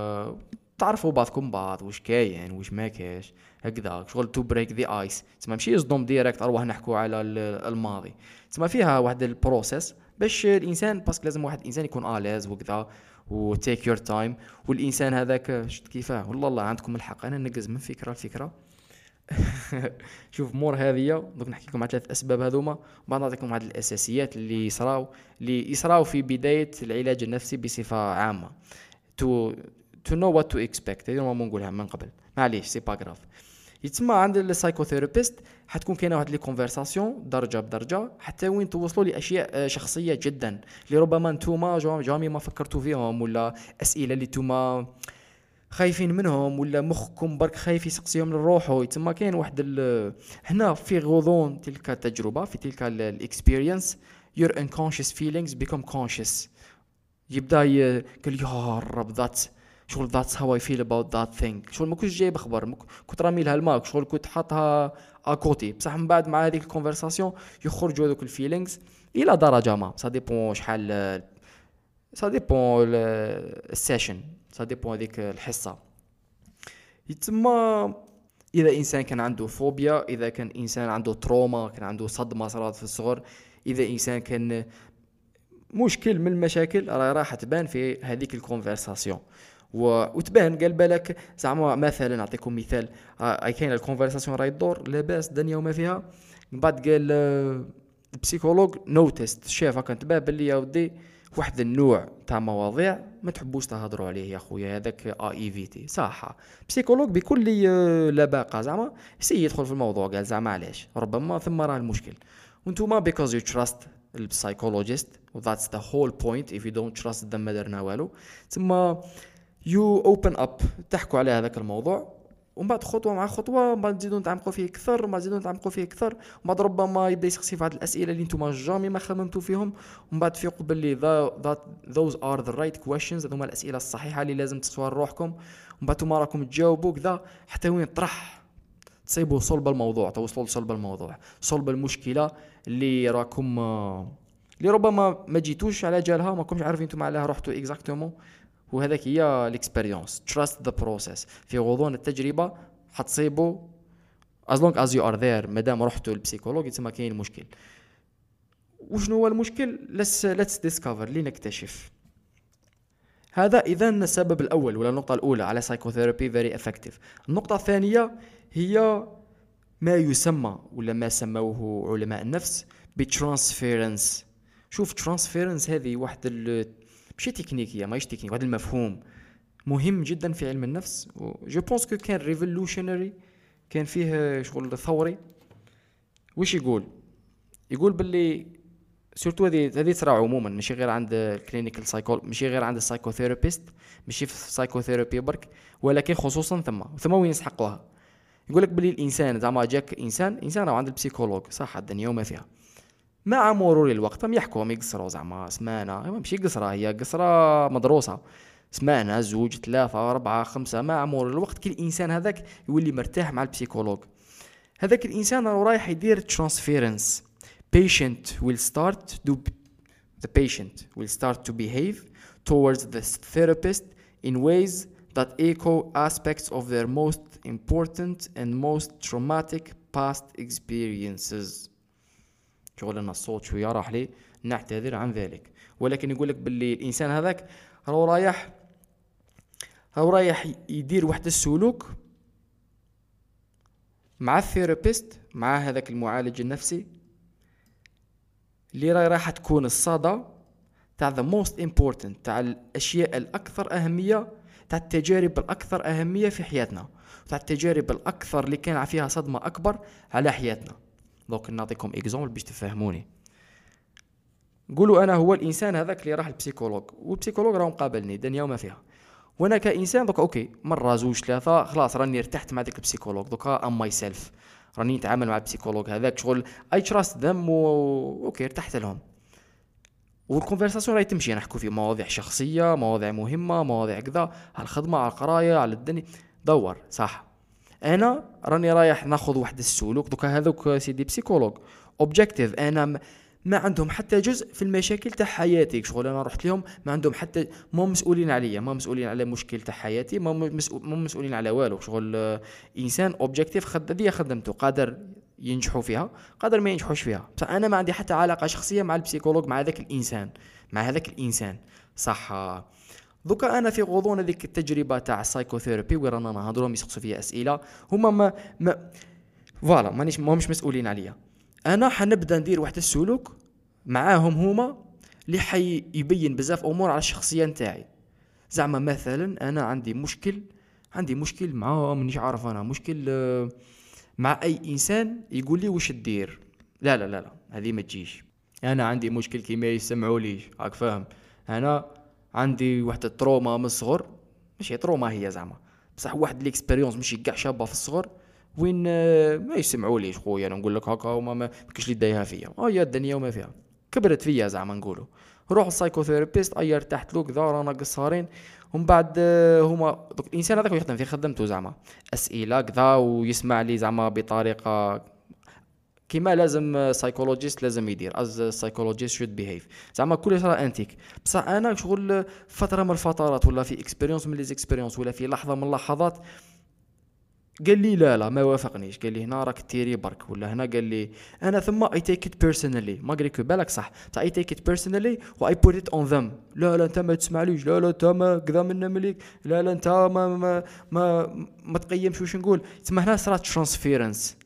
تعرفوا بعضكم بعض واش كاين واش ما كاش هكذا. شغل to break the ice تسمى ماشي يصدم direct أروح نحكوا على الماضي. تسمى فيها واحد ال process باش الإنسان parce que لازم واحد الانسان يكون à l'aise وكذا و take your time والإنسان هذاك شفت كيفاه؟ والله الله عندكم الحق. أنا نقز من فكرة لفكرة. شوف مور هذه دوك نحكي لكم على ثلاث أسباب هذوما. وبعد نعطيكم واحد الأساسيات اللي يصراو اللي يصراو في بداية العلاج النفسي بصفة عامة. to to know what to expect هذه ما نقولها من قبل. معليش c'est pas grave يتسمى عند ال psychotherapist حتكون كاينة واحد les conversations درجة بدرجة حتى وين توصلوا لأشياء آه، شخصية جدا. اللي ربما نتوما jamais ما فكرتوا فيهم ولا أسئلة اللي نتوما خايفين منهم ولا مخكم برك خايف يسقسيهم لروحو تما كاين واحد هنا في غضون تلك التجربة في تلك ال experience your unconscious feelings become conscious. يبدأ قال يا رب that شغل that's how I feel about that thing شغل ما كنتش جايب خبر كنت رامي لها الماك شغل كنت حاطها à côté بصح من بعد مع هذيك ال conversation يخرجوا هذوك ال feelings إلى درجة ما. ça dépend شحال ça dépend ال session ça dépend هذيك الحصه يتما إذا إنسان كان عنده فوبيا إذا كان إنسان عنده trauma كان عنده صدمة صارت في الصغر إذا إنسان كان مشكل من المشاكل راه راح تبان في هذيك ال conversation و... وتبان قال بالك زعما مثلا نعطيكم مثال. آه كاين ال conversation راهي تدور لاباس الدنيا وما فيها. من بعد قال ال psychologue noticed شاف هكا انتبه باللي يا ودي. واحد النوع تاع مواضيع ما تحبوش تهضروا عليه يا خويا هذاك évité صح psychologue بكل لباقه زعما؟ يسي يدخل في الموضوع قال زعما علاش؟ ربما ثم راه المشكل. وانتوما because you trust ال psychologist و that's the whole point if you don't trust them ما درنا والو. تما you open up تحكوا على هذاك الموضوع. ومن بعد خطوة مع خطوة من بعد نزيدو نتعمقوا فيه أكثر ومن بعد نزيدو نتعمقوا فيه أكثر. ومن بعد ربما يبدأ يسقسي في هذه الأسئلة اللي نتوما jamais ما خممتوا فيهم. ومن بعد تفيقوا باللي those are the right questions. هذوما الأسئلة الصحيحة اللي لازم تسوها لروحكم. ومن بعد نتوما راكم تجاوبوا كذا حتى وين طرح. تصيبوا صلب الموضوع توصلوا لصلب الموضوع. صلب المشكلة اللي راكم اللي ربما ما جيتوش على جالها ما كنتش عارفين أنتم عليها رحتوا exactement وهذاك هي ال expérience trust the process في غضون التجربة حتصيبوا as long as you are there. مادام رحتوا لل psychologue يتسمى كاين مشكل. وشنو هو المشكل؟ Let's discover لنكتشف. هذا إذا السبب الأول ولا النقطة الأولى على psychotherapy very effective. النقطة الثانية هي ما يسمى ولا ما سموه علماء النفس ب transference شوف transference هذه واحد ماشي تكنيكية ماهيش تكنيك واحد المفهوم. مهم جدا في علم النفس je pense que كان revolutionary كان فيه شغل ثوري. وش يقول؟ يقول باللي surtout هذه هذه تصرا عموما ماشي غير عند ال clinical psychol ماشي غير عند ال psychotherapist ماشي في ال psychotherapy برك ولكن خصوصا ثم ثم وين يسحقوها يقول لك بلي الإنسان زعما جاك إنسان إنسان عند ال psychologue صح الدنيا وما فيها. مع مرور الوقت هم يحكوا هم يقصروا زعما سمانة ماشي قصرة هي قصرة مدروسة. سمانة زوج ثلاثة أربعة خمسة مع مرور الوقت كل إنسان هذاك يولي مرتاح مع ال psychologue. هذاك الإنسان راه رايح يدير ترانسفيرنس patient will start to the patient will start to behave towards the therapist in ways that echo aspects of their most important and most traumatic past experiences. شغل أنا الصوت شوية راح لي نعتذر عن ذلك. ولكن يقول لك باللي الإنسان هذاك راهو رايح راهو رايح يدير واحد السلوك مع ال therapist مع هذاك المعالج النفسي اللي راهي راح تكون الصدى تاع the most important تاع الأشياء الأكثر أهمية تاع التجارب الأكثر أهمية في حياتنا تاع التجارب الأكثر اللي كان فيها صدمة أكبر على حياتنا. donc نعطيكم exemple باش تفهموني قولوا أنا هو الإنسان هذاك اللي راح ال psychologue وال psychologue راه مقابلني دنيا وما فيها. وأنا كإنسان دوك okay مرة زوج ثلاثة خلاص راني ارتحت مع ديك ال psychologue دوكا I'm myself راني نتعامل مع ال psychologue هذاك شغل I trust them. okay ارتحت لهم. وال conversation راهي تمشي نحكوا في مواضيع شخصية مواضيع مهمة مواضيع كذا على الخدمة على القراية على الدنيا. دور صح. أنا راني رايح ناخذ واحد السلوك دوكا هذوك c'est des psychologues. objectifs أنا ما عندهم حتى جزء في المشاكل تاع حياتي. شغل أنا رحت لهم ما عندهم حتى ما مسؤولين عليا ما مسؤولين على مشكل تاع حياتي ما مسؤولين على والو. شغل آه، إنسان objectif خد خدمته قادر ينجحوا فيها قادر ما ينجحوش فيها. بصح أنا ما عندي حتى علاقة شخصية مع ال psychologue مع هذاك الإنسان مع هذاك الإنسان. صح دوكا أنا في غضون هذيك التجربة تاع ال psychotherapy رانا نهضروا يسقسوا فيا أسئلة. هما ما ما voilà مانيش ماهمش مسؤولين عليا. أنا حنبدأ ندير واحد السلوك معاهم هما اللي حي يبين بزاف أمور على الشخصية نتاعي. زعما مثلا أنا عندي مشكل عندي مشكل مع مانيش عارف أنا مشكل مع أي إنسان يقول لي واش دير لا لا لا لا هذه ما تجيش. أنا عندي مشكل كيما يسمعوا لي راك فاهم. أنا عندي واحد ال trauma من الصغر. ماشي trauma هي زعما. بصح واحد l'expérience ماشي كاع شابة في الصغر. وين آه، ما يسمعوا ليش خويا أنا نقول لك هكا وما ما كاش اللي دايها فيا. آه يا الدنيا وما فيها. كبرت فيا زعما نقولوا. روح ال psychotherapist اي ارتحت له كذا رانا قصارين. ومن بعد آه، هما الإنسان هذاك يخدم في خدمته زعما. أسئلة كذا ويسمع لي زعما بطريقة كيما لازم psychologist لازم يدير as a psychologist should behave زعما كل راه انتيك بصح أنا شغل فترة من الفترات ولا في expérience من les expériences ولا في لحظة من اللحظات قال لي لا لا ما وافقنيش. قال لي هنا راك تيري برك ولا هنا قال لي أنا ثم I take it personally ما قال لك بالك صح. I take it personally و I put it on them لا لا أنت ما تسمعليش. لا لا أنت ما كذا منا مليك لا لا أنت ما ما ما, ما تقيمش. واش نقول؟ تما هنا صرات transference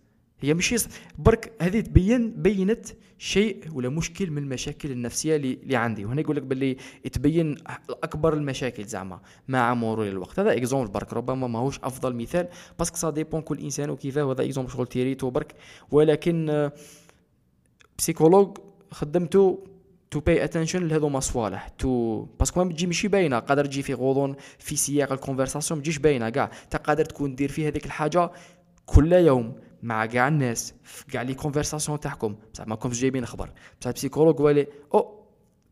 هي ماشي برك هذه تبين بينت شيء ولا مشكل من المشاكل النفسية اللي عندي. وهنا يقول لك باللي تبين أكبر المشاكل زعما مع مرور الوقت هذا exemple برك ربما ماهوش أفضل مثال parce que ça dépend كل إنسان وكيفاه وهذا exemple شغل تيريتو برك. ولكن psychologue خدمته to pay attention لهذوما صوالح تو parce que ما تجي ماشي باينة. قادر تجي في غضون في سياق ال conversation ما تجيش باينة. كاع انت قادر تكون دير في هذيك الحاجة كل يوم. مع كاع الناس في كاع les conversations تاعكم. بصح ما كنتش جايبين خبر بصح ال psychologue هو اللي أو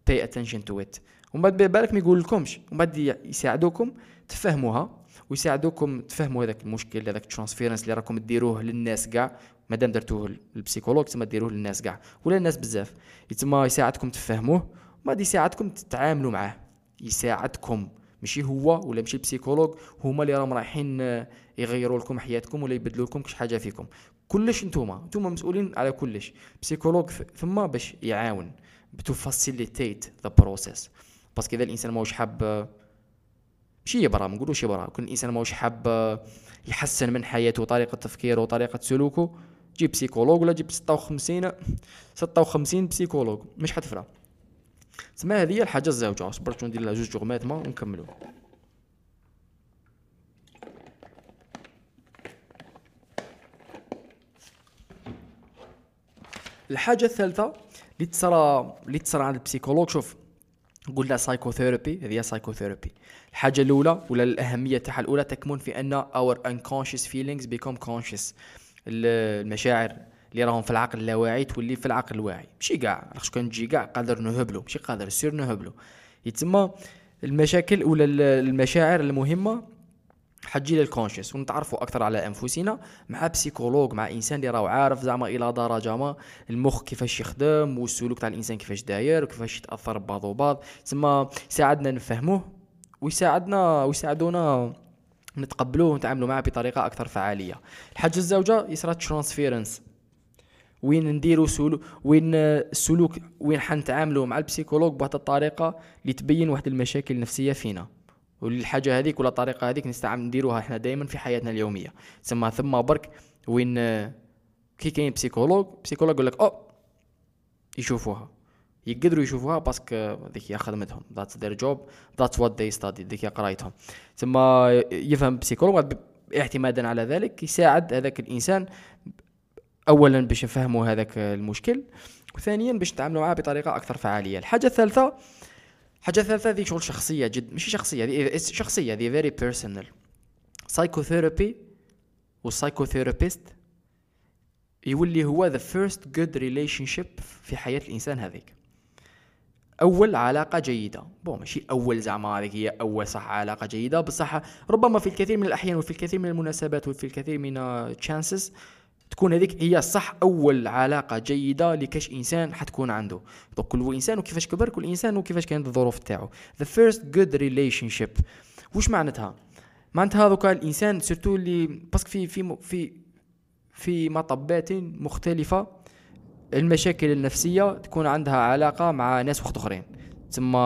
pay attention to it ومن بعد بالك ما يقول لكمش ومن بعد يساعدوكم تفهموها ويساعدوكم تفهموا هذاك المشكل هذاك ال transference اللي راكم ديروه للناس كاع. مادام درتوه لل psychologue تما ديروه للناس كاع. ولا الناس بزاف. تما يساعدكم تفهموه ما يساعدكم تتعاملوا معاه. يساعدكم. ماشي هو ولا ماشي ال psychologue هما اللي راهم رايحين يغيروا لكم حياتكم ولا يبدلوا لكم كش حاجة فيكم. كلش نتوما نتوما مسؤولين على كلش. psychologue ثم باش يعاون to facilitate the process parce que إذا الإنسان ماهوش حاب ماشي يبرا ما نقولوش يبرا كل الإنسان ماهوش حاب يحسن من حياته وطريقة تفكيره وطريقة سلوكه جيب psychologue ولا جيب 56 56 psychologue. مش حتفرق. تسمى هذه هي الحاجة الزوجه صبرت ندير لها جوج جغمات ما ونكملوا الحاجة الثالثة اللي تصرى اللي تصرى عند ال psychologue شوف قلنا psychotherapy هذه هي psychotherapy الحاجة الأولى ولا الأهمية تاعها الأولى تكمن في أن our unconscious feelings become conscious. المشاعر اللي راهم في العقل اللاواعي تولي في العقل الواعي. ماشي كاع لاخاطش كان تجي كاع قادر نهبلو ماشي قادر سير نهبلو. يتسمى المشاكل ولا المشاعر المهمة حتجي لل conscious ونتعرفوا أكثر على أنفسنا مع psychologue مع إنسان اللي راهو عارف زعما إلى درجة ما المخ كيفاش يخدم والسلوك تاع الإنسان كيفاش داير وكيفاش يتأثر ببعض وبعض. تسمى يساعدنا نفهموه ويساعدنا ويساعدونا نتقبلوه ونتعاملوا معه بطريقة أكثر فعالية. الحاجة الزوجة يصرى transference وين نديروا سلوك وين السلوك وين حنتعاملوا مع ال psychologue بواحد الطريقة اللي تبين واحد المشاكل النفسية فينا. والحاجة هذيك ولا الطريقة هذيك نستعمل نديروها إحنا دائما في حياتنا اليومية. تسمى ثم برك وين كي كاين psychologue psychologue يقول لك أو يشوفوها. يقدروا يشوفوها parce que ذيك هي خدمتهم. that's their job that's what they study ذيك هي قرايتهم. ثم يفهم psychologue اعتمادا على ذلك يساعد هذاك الإنسان اولا باش نفهموا هذاك المشكل وثانيا باش نتعاملوا معاه بطريقة أكثر فعالية. الحاجة الثالثة الحاجة الثالثة هذه شغل شخصية جد ماشي شخصية هذه شخصية هذه very personal psychotherapy وال psychotherapist يولي هو the first good relationship في حياة الإنسان هذيك. أول علاقة جيدة. bon ماشي أول زعما هذيك هي أول صح علاقة جيدة. بصح ربما في الكثير من الأحيان وفي الكثير من المناسبات وفي الكثير من chances تكون هذيك هي صح أول علاقة جيدة لكاش إنسان حتكون عنده. donc كل إنسان وكيفاش كبر كل إنسان وكيفاش كانت الظروف تاعو. The first good relationship. واش معناتها؟ معناتها دوكا الإنسان surtout اللي parce que في في في في مطبات مختلفة المشاكل النفسية تكون عندها علاقة مع ناس وحد أخرين. تسمى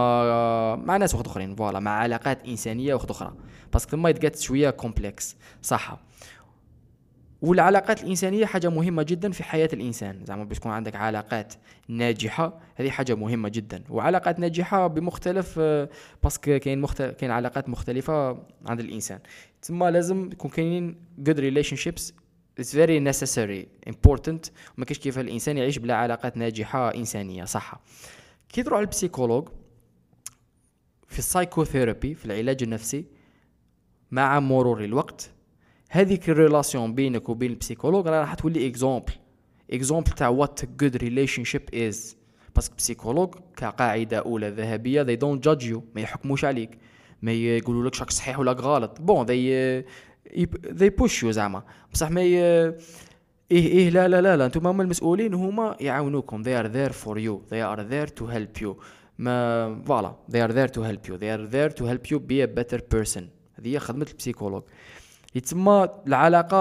مع ناس وحد أخرين voilà مع علاقات إنسانية وحد أخرى. parce que ثم يتقات شوية complexe صح. والعلاقات الإنسانية حاجة مهمة جدا في حياة الإنسان. زعما باش تكون عندك علاقات ناجحة هذه حاجة مهمة جدا. وعلاقات ناجحة بمختلف parce que كاين مختلف كاين علاقات مختلفة عند الإنسان. تما لازم يكون كاينين good relationships. It's very necessary important. ما كاينش كيف الإنسان يعيش بلا علاقات ناجحة إنسانية صح. كي تروح لل psychologue في ال psychotherapy في العلاج النفسي مع مرور الوقت هذيك ال relation بينك وبين ال psychologue راح تولي exemple exemple تاع what good relationship is parce que psychologue كقاعده أولى ذهبية they don't judge you. ما يحكموش عليك. ما يقولوا لك راك صحيح ولا غلط. bon they they push you زعما. بصح ما إيه إيه لا لا لا لا. أنتم هما المسؤولين هما يعاونوكم. They are there for you. They are there to help you. ما voilà they are there to help you. They are there to help you be a better person. هذه هي خدمة ال psychologue يتسمى العلاقة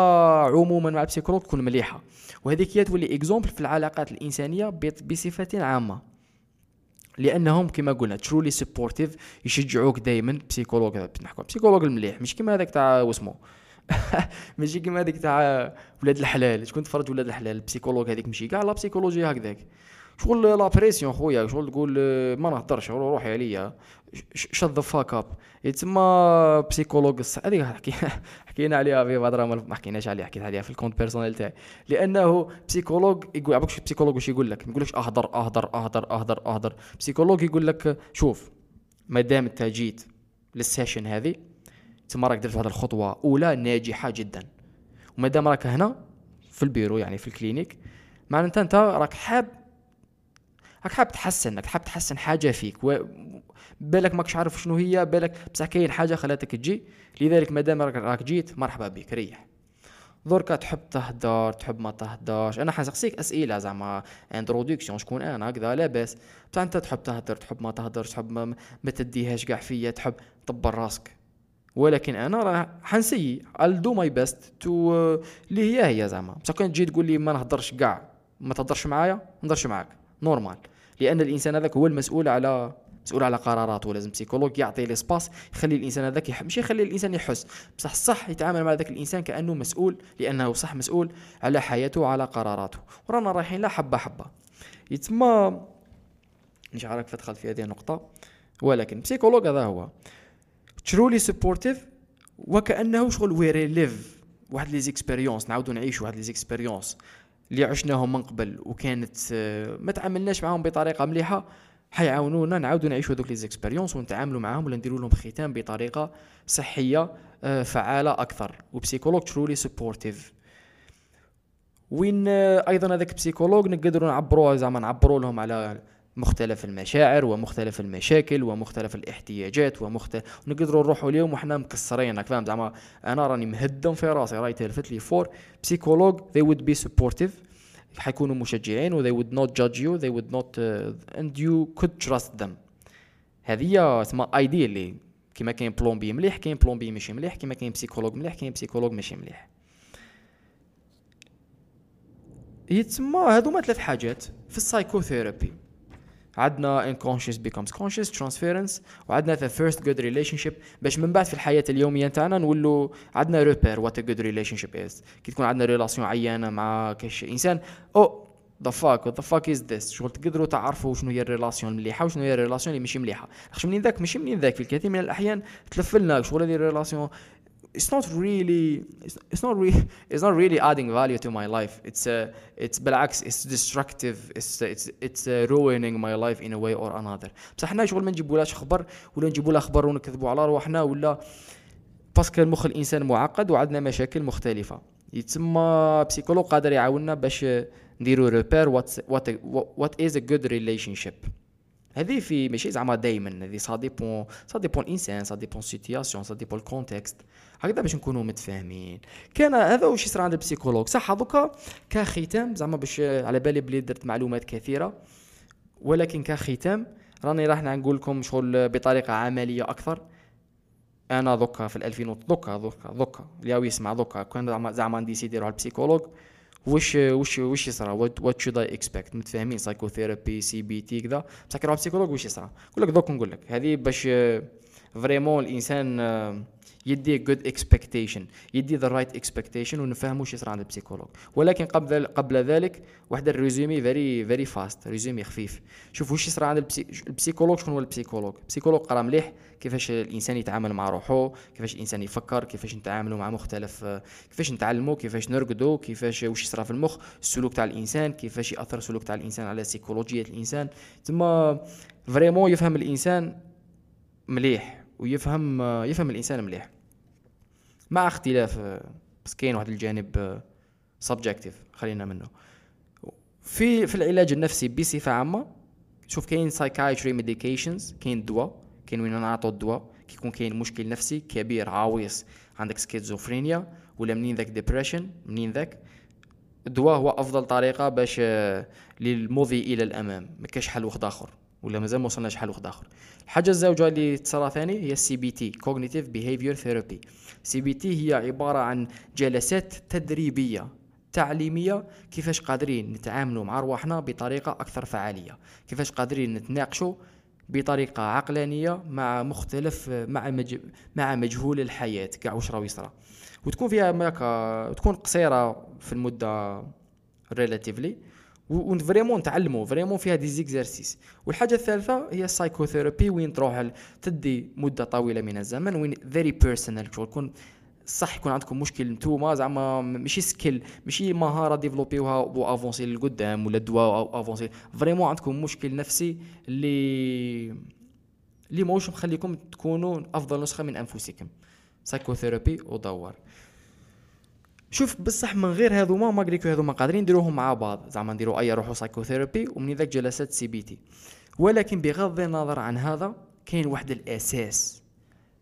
عموما مع ال psychologue تكون مليحة. وهذيك هي تولي exemple في العلاقات الإنسانية بصفة عامة. لأنهم كما قلنا truly supportive يشجعوك دائما psychologue نحكوا psychologue المليح. مش كما هذاك تاع واسمو. ماشي كيما هذيك تاع ولاد الحلال. شكون تفرج ولاد الحلال؟ ال psychologue هذيك ماشي كاع la psychologie هكذاك. شغل la pression خويا شغل تقول ما نهضرش روحي عليا. shut the fuck up يتسمى psychologue هذيك حكي حكينا عليها في بعض ما حكيناش عليها حكيت عليها في ال compte personnel تاعي. لأنه psychologue يقول عبوك psychologue واش يقول لك؟ ما يقولكش اهدر اهدر اهدر اهدر اهدر psychologue يقول لك شوف ما دام أنت جيت لل session هذه تما راك درت هذه الخطوة أولى ناجحة جدا. وما دام راك هنا في البيرو يعني في ال clinique معناتها أنت راك حاب راك حاب تحسن راك حاب تحسن حاجة فيك و... بالك ماكش عارف شنو هي بالك بصح كاين حاجة خلاتك تجي لذلك مادام راك, راك جيت مرحبا بك ريح. دركا تحب تهدر تحب ما تهدرش. أنا حنسقسيك أسئلة زعما introduction شكون أنا هكذا لاباس بصح أنت تحب تهدر تحب ما تهدرش تحب ما, ما تديهاش كاع فيا تحب تبر راسك. ولكن أنا راه حنسيي. I'll do my best to اللي هي هي زعما. بصح كان تجي تقول لي ما نهدرش كاع ما تهدرش معايا ما نهدرش معاك. normal لأن الإنسان هذاك هو المسؤول على مسؤول على قراراته لازم سيكولوج يعطي l'espace يخلي الإنسان هذاك يح... ماشي يخلي الإنسان يحس. بصح صح يتعامل مع ذاك الإنسان كأنه مسؤول لأنه صح مسؤول على حياته وعلى قراراته. ورانا رايحين لا حبة حبة. يتما عارف فدخل في هذه النقطة ولكن psychologue هذا هو. truly supportive وكأنه شغل we relive واحد les expériences نعاودو نعيشو واحد les expériences اللي عشناهم من قبل وكانت آه، ما تعاملناش معاهم بطريقة مليحة حيعاونونا نعاودو نعيشو هذوك les expériences ونتعاملوا معاهم ولا نديرو لهم ختام بطريقة صحية آه، فعالة أكثر. و psychologue truly supportive وين آه، أيضا هذاك psychologue نقدروا نعبروه زعما نعبروا لهم على مختلف المشاعر ومختلف المشاكل ومختلف الاحتياجات ومختلف نقدروا نروحوا اليوم وحنا مكسرينك فاهم زعما أنا راني مهدم في راسي راهي تلفت لي for psychologue they would be supportive حيكونوا مشجعين و they would not judge you they would not uh, and you could trust them. هذه اسمها idea كيما كاين plombier مليح كاين plombier ماشي مليح كيما كاين psychologue مليح كاين psychologue ماشي مليح. يتسمى هذوما ثلاث حاجات في ال psychotherapy عندنا unconscious becomes conscious transference وعندنا the first good relationship. باش من بعد في الحياة اليومية تاعنا نولوا عندنا repère what a good relationship is. كي تكون عندنا relation عيانة مع كاش إنسان. what the fuck the fuck is this شغل تقدروا تعرفوا شنو هي ال relation المليحه وشنو هي ال relation اللي ماشي مليحة. خاطر منين ذاك؟ ماشي منين ذاك في الكثير من الأحيان تلف لنا شغل هذه ال relation it's not really it's, it's not really it's not really adding value to my life. It's uh, it's بالعكس it's destructive. It's uh, it's it's uh, ruining my life in a way or another. بصح حنا شغل ما نجيبولاش خبر ولا نجيبولا أخبار ونكذبوا على روحنا ولا parce que المخ الإنسان معقد وعندنا مشاكل مختلفة. يتسمى psychologue قادر يعاوننا باش نديرو repère what what is a good relationship هذه في ماشي زعما دائما هذه سا ديبون ça dépend انسان ça dépend situation ça dépend ال contexte هكذا باش نكونوا متفاهمين. كان هذا واش يصير عند ال psychologue. صح دوكا كختام زعما باش على بالي بلي درت معلومات كثيرة. ولكن كختام راني راح نقول لكم شغل بطريقة عملية أكثر. أنا دوكا في 2000 دوكا دوكا دوكا اللي يسمع دوكا. كان زعما ن décider يروح ال psychologue واش واش واش يصرى what should I expect متفاهمين. psychotherapy CBT كذا. بصح كي psychologue واش يصرى نقول لك دوك نقول لك هذه باش آه، vraiment الإنسان آه، يدي good expectation يدي the right expectation ونفهموا شو يصير عند ال psychologue. ولكن قبل قبل ذلك واحد ال résumé very very fast résumé خفيف. شوف واش يصير عند ال psychologue شكون هو ال psychologue؟ ال psychologue قرا مليح كيفاش الإنسان يتعامل مع روحه كيفاش الإنسان يفكر كيفاش نتعاملوا مع مختلف كيفاش نتعلموا كيفاش نرقدوا كيفاش واش يصرى في المخ السلوك تاع الإنسان كيفاش يأثر السلوك تاع الإنسان على سيكولوجيه الإنسان. ثم vraiment يفهم الإنسان مليح ويفهم يفهم الإنسان مليح. مع اختلاف آه، بس كاين واحد الجانب آه، subjective خلينا منه. في في العلاج النفسي بصفة عامة شوف كاين psychiatry medications كاين دواء كاين وين نعطوا الدواء كيكون كاين مشكل نفسي كبير عويص عندك سكيزوفرينيا ولا منين ذاك depression منين ذاك. الدواء هو أفضل طريقة باش آه، للمضي إلى الأمام ما كاش حل واحد آخر. ولا مازال ما وصلناش لحل واحد آخر. الحاجة الزوجة اللي تصرى ثاني هي ال CBT cognitive behavior therapy CBT هي عبارة عن جلسات تدريبية تعليمية كيفاش قادرين نتعاملوا مع رواحنا بطريقة أكثر فعالية. كيفاش قادرين نتناقشوا بطريقة عقلانية مع مختلف مع مج... مع مجهول الحياة كاع واش راه يصرى وتكون فيها ماكا تكون قصيرة في المدة relatively و vraiment تعلموا vraiment فيها des exercices والحاجة الثالثة هي ال psychotherapy وين تروح تدي مدة طويلة من الزمن وين very personal تكون صح يكون عندكم مشكل نتوما زعما ماشي skill ماشي مهارة develop يوها و avancer للقدام ولا دواء أو avancer. vraiment عندكم مشكل نفسي اللي اللي ماهوش مخليكم تكونوا أفضل نسخة من أنفسكم. psychotherapy ودور شوف بصح من غير هذوما ما قريكو هذوما قادرين نديروهم مع بعض. زعما نديرو أي روحو psychotherapy ومن ذاك جلسات CBT ولكن بغض النظر عن هذا كاين واحد الأساس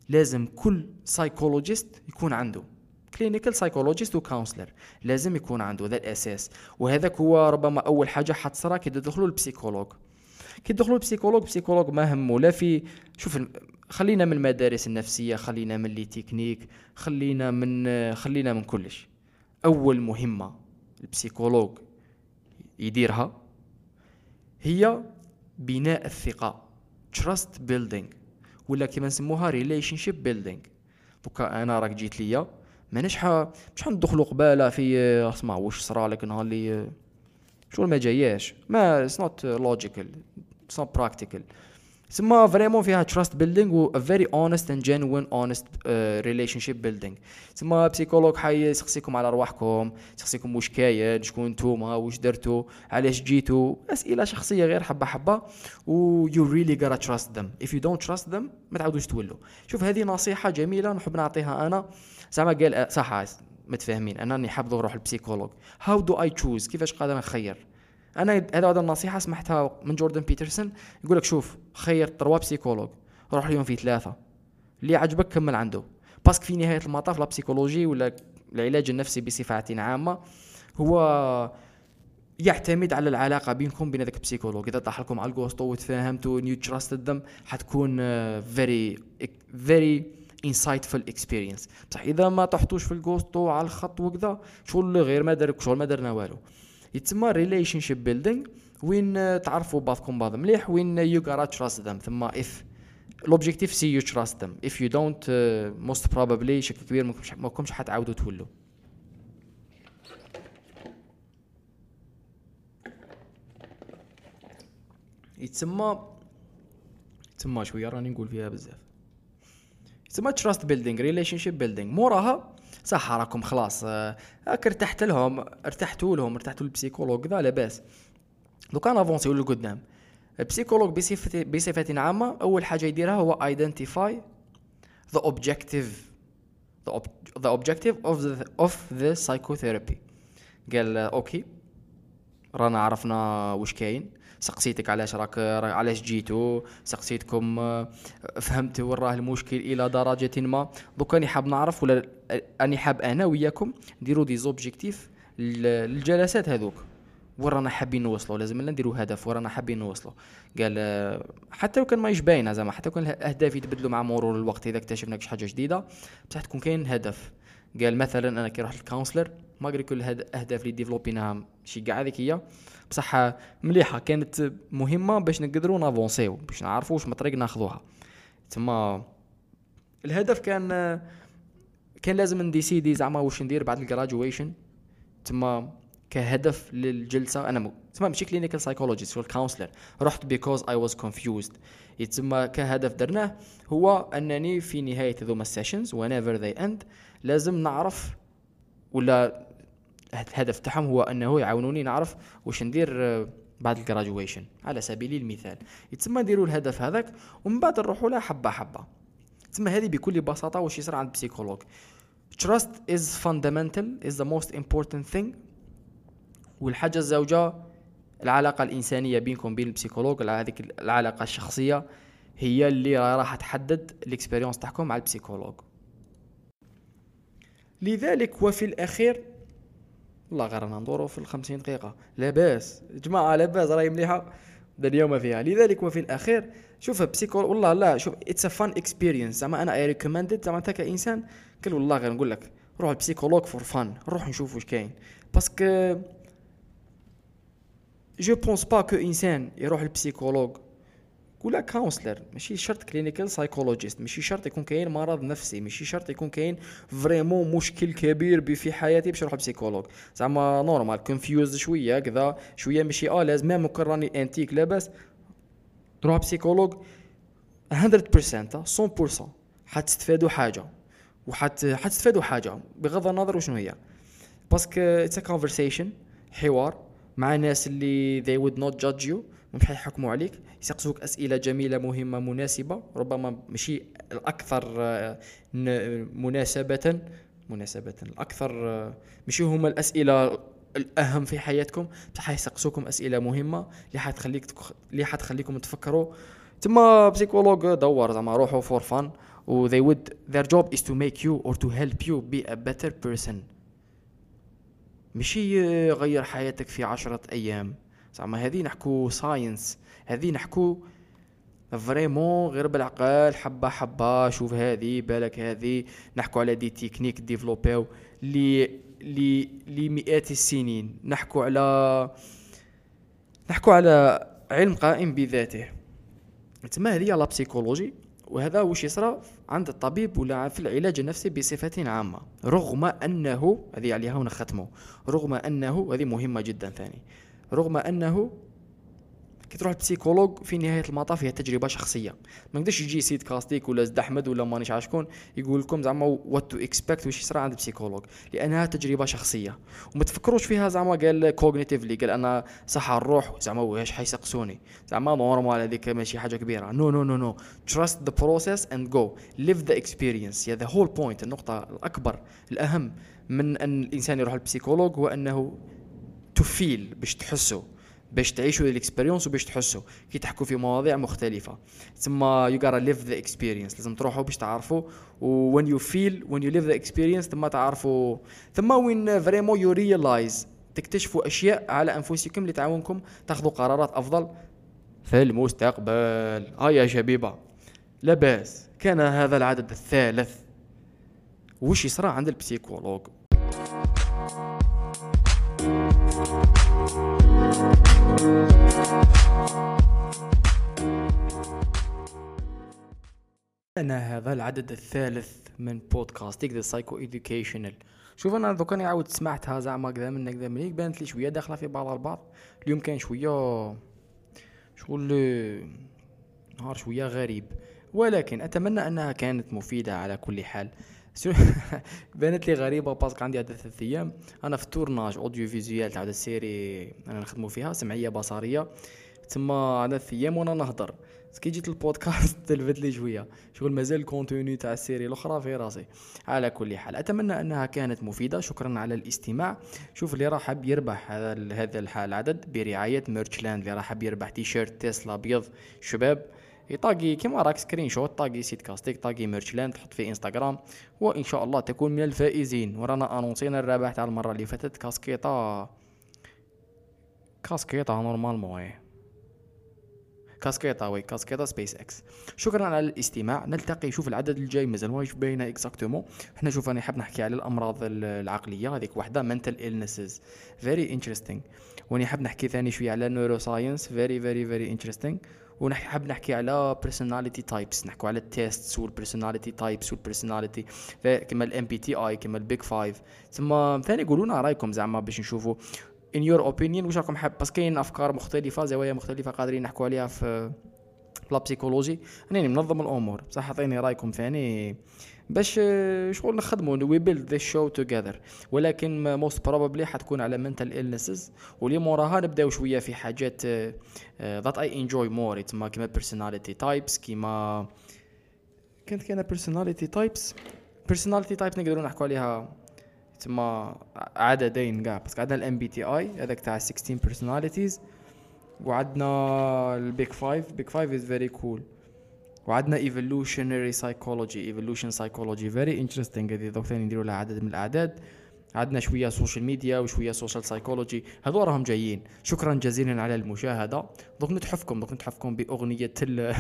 لازم كل psychologist يكون عنده. clinical psychologist و counselor لازم يكون عنده ذا الأساس. وهذاك هو ربما أول حاجة حتصرى كي تدخلوا لل psychologue كي تدخلوا لل psychologue psychologue ما همه لا في شوف خلينا من المدارس النفسية خلينا من les techniques خلينا من خلينا من كلش. أول مهمة ال psychologue يديرها هي بناء الثقة trust building ولا كيما نسموها relationship building. دوكا أنا راك جيت ليا مانيش ح... مش حندخلوا قبالة في اسمع واش صرا لك نهار اللي شغل ما جاياش. ما it's not logical it's not practical تسمى vraiment فيها trust building و very honest and genuine honest relationship building تسمى psychologue حي يسقسيكم على رواحكم يسقسيكم واش كاين شكون نتوما واش درتوا علاش جيتوا اسئله شخصيه غير حبه حبه و you really gotta trust them if you don't trust them ما تعاودوش تولوا شوف هذه نصيحه جميله نحب نعطيها أنا زعما قال صح متفاهمين انني حاب نروح ال psychologue how do I choose كيفاش قادر نخير أنا هذا النصيحة سمعتها من جوردن بيترسون يقول لك شوف خير trois psychologues روح اليوم في ثلاثة. اللي عجبك كمل عنده. parce que في نهاية المطاف la psychologie ولا العلاج النفسي بصفة عامة هو يعتمد على العلاقة بينكم بين ذاك ال psychologue. إذا طاح لكم على الجوستو وتفاهمتوا and you trusted them حتكون فيري فيري انسايتفul اكسبيرينس بصح إذا ما طحتوش في الجوستو على الخط وكذا شغل غير؟ ما دارك شغل ما درنا والو. يتسمى relationship building وين تعرفوا بعضكم بعض مليح. وين you gotta trust them تما if l'objectif c'est you trust them if you don't most probably مشكل كبير ما كنتش حتعاودوا تولوا. يتسمى يتسمى شوية راني نقول فيها بزاف. يتسمى trust building relationship building موراها صح راكم خلاص آه، هاك ارتحت لهم ارتحتوا لهم ارتحتوا لل psychologue ذا لاباس دوكا نافونسيو لقدام ال psychologue بصفة بصفة عامة أول حاجة يديرها هو objective the, ob the objective of the of the psychotherapy. قال okay. رانا عرفنا واش كاين. سقسيتك علاش راك علاش جيتو؟ سقسيتكم آه، فهمت وين راه المشكل إلى درجة ما. دوك راني حاب نعرف ولا أني حاب أنا وياكم نديرو des objectifs للجلسات هذوك. وين رانا حابين نوصلوا لازم نديرو هدف وين رانا حابين نوصلوا قال آه، حتى لو كان ماهيش باينه زعما حتى لو كان الاهداف يتبدلوا مع مرور الوقت إذا اكتشفنا شي حاجة جديدة بصح تكون كاين هدف. قال مثلا أنا كي رحت لل counselor ما قال كل الاهداف اللي ديفلوبيناها شي كاع هذيك هي. بصح مليحة كانت مهمة باش نقدروا نافونسيو باش نعرفوا واش مطريق ناخذوها. تما الهدف كان كان لازم نديسيدي زعما واش ندير بعد الجراجويشن تما كهدف للجلسة. أنا تما ماشي clinical psychologist ولا counselor رحت because I was confused يتسمى كهدف درناه هو أنني في نهاية ذوما ال sessions whenever they end لازم نعرف ولا الهدف تاعهم هو أنه يعاونوني نعرف واش ندير آه، بعد الجراجويشن على سبيل المثال. يتسمى نديروا الهدف هذاك ومن بعد نروحوا له حبة حبة. تسمى هذه بكل بساطة واش يصير عند ال psychologue trust is fundamental is the most important thing. والحاجة الزوجة العلاقة الإنسانية بينكم بين ال psychologue هذيك العلاقة الشخصية هي اللي راح تحدد ال expérience تاعكم مع ال psychologue لذلك وفي الأخير والله غير رانا ندورو في الخمسين دقيقة. لاباس. جماعة لاباس راهي مليحة. اليوم فيها. لذلك وفي الأخير شوف psychol والله لا شوف it's a fun experience زعما أنا I recommend it زعما أنت كإنسان قال والله غير نقول لك روح ال psychologue for fun روح نشوف واش كاين. parce que je pense pas que إنسان يروح لل psychologue. ولا counselor ماشي شرط clinical psychologist ماشي شرط يكون كاين مرض نفسي ماشي شرط يكون كاين vraiment مشكل كبير في حياتي باش نروح psychologue زعما normal confused شوية كذا شوية ماشي آه لازم même راني انتيك لاباس. تروح psychologue 100% 100% حتستفادوا حاجة. وحت حتستفادوا حاجة. بغض النظر وشنو هي. parce que it's conversation حوار مع ناس اللي they would not judge you. مش حيحكموا عليك يسقسوك أسئلة جميلة مهمة مناسبة. ربما ماشي الأكثر آه، مناسبة مناسبة الأكثر آه، مش هما الأسئلة الأهم في حياتكم. بصح يسقسوكم أسئلة مهمة اللي حتخليك. اللي حتخليكم تفكروا. تما psychologue دور زعما روحوا for fun و they would their job is to make you or to help you be a better person. ماشي يغير حياتك في عشرة أيام. زعما هذه نحكو science هذه نحكو vraiment غير بالعقل حبة حبة شوف هذه بالك هذه. نحكو على des techniques développées لي لي لمئات السنين. نحكو على نحكو على علم قائم بذاته. تما هذه la psychologie وهذا واش يصرى عند الطبيب ولا في العلاج النفسي بصفة عامة. رغم أنه هذه عليها ونختمه رغم أنه هذه مهمة جدا ثاني. رغم أنه كي تروح لل psychologue في نهاية المطاف هي تجربة شخصية. ما نقدرش يجي سيد كاستيك ولا زد أحمد ولا مانيش عارف شكون يقول لكم زعما what to expect واش يصرى عند ال psychologue لأنها تجربة شخصية. وما تفكروش فيها زعما قال cognitively قال أنا صح نروح زعما واش حيسقسوني. زعما normal هذيك ماشي حاجة كبيرة. no no no no trust the process and go live the experience هذا whole point النقطة الأكبر الأهم من أن الإنسان يروح لل psychologue هو أنه ت feel باش تحسوا باش تعيشوا ال expérience وباش تحسوا كي تحكوا في مواضيع مختلفة. تما you gotta live the experience لازم تروحوا باش تعرفوا و when you feel when you live the experience تما تعرفوا ثم وين vraiment you realize تكتشفوا أشياء على أنفسكم اللي تعاونكم. تاخذوا قرارات أفضل في المستقبل. آه يا شبيبة. لا باس كان هذا العدد الثالث. وش يصرى عند ال psychologue؟ أنا هذا العدد الثالث من بودكاستيك the psycho-educational. شوف أنا دوكا عاود سمعتها زعما كذا من كذا منك بانت لي شوية داخلة في بعض البعض. اليوم كان شوية شغل نهار شوية غريب. ولكن أتمنى أنها كانت مفيدة على كل حال. بانت لي غريبة parce que عندي هذا ثلاث أيام. أنا في ال tournage audiovisuel تاع ال série أنا نخدمو فيها سمعية بصرية. تما على أيام وأنا نهضر. كي جيت البودكاست تلفت لي شوية. شغل مازال ال contenu تاع ال série الأخرى في راسي. على كل حال أتمنى أنها كانت مفيدة. شكرا على الاستماع. شوف اللي راح حاب يربح هذا هذا العدد برعاية Merchland اللي راح حاب يربح تيشيرت تسلا ابيض شباب. يطاقي كيما راك screenshot طاقي سيت كاستيك طاقي Merchland تحط في إنستغرام وان شاء الله تكون من الفائزين. ورانا أنونسينا الرابح تاع المرة اللي فاتت كاسكيطة. كاسكيطة normalement كاسكيطة oui. كاسكيطة سبيس إكس. شكرا على الاستماع. نلتقي شوف العدد الجاي مازال ما باينه exactement. حنا شوف راني حاب نحكي على الأمراض العقلية. هذيك وحدة mental illnesses. very interesting وني حاب نحكي ثاني شوية على neuroscience very very very interesting ونحب نحكي على personality types نحكوا على ال tests وال personality types وال personality كما ال MBTI كما ال Big Five ثم ثاني قولوا لنا رأيكم زعما باش نشوفوا؟ In your opinion واش راكم حاب؟ بس كاين أفكار مختلفة زوايا مختلفة قادرين نحكوا عليها في la psychologie راني منظم الأمور. بصح عطيني رأيكم ثاني باش شغل نخدموا we build the show together ولكن most probably حتكون على mental illnesses. ولي موراها نبداو شوية في حاجات that I enjoy more تما كيما personality types كيما كانت كاينة personality types personality type نقدروا نحكوا عليها تما عددين كاع parce que عندنا ال MBTI هذاك تاع 16 personalities وعندنا ال Big Five Big Five is very cool وعندنا evolutionary psychology evolution psychology very interesting هذه دوك ثاني نديروا لها عدد من الأعداد. عندنا شوية social media وشوية social psychology هذو راهم جايين. شكرا جزيلا على المشاهدة. دوك نتحفكم دوك نتحفكم بأغنية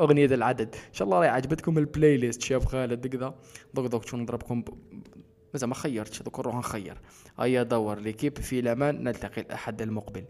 أغنية العدد. إن شاء الله راهي عجبتكم ال playlist شاب خالد كذا دوك دوك شو نضربكم مازال ما خيرتش دوك نروح نخير. هيا دور ليكيب في الأمان. نلتقي الأحد المقبل.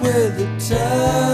With the turning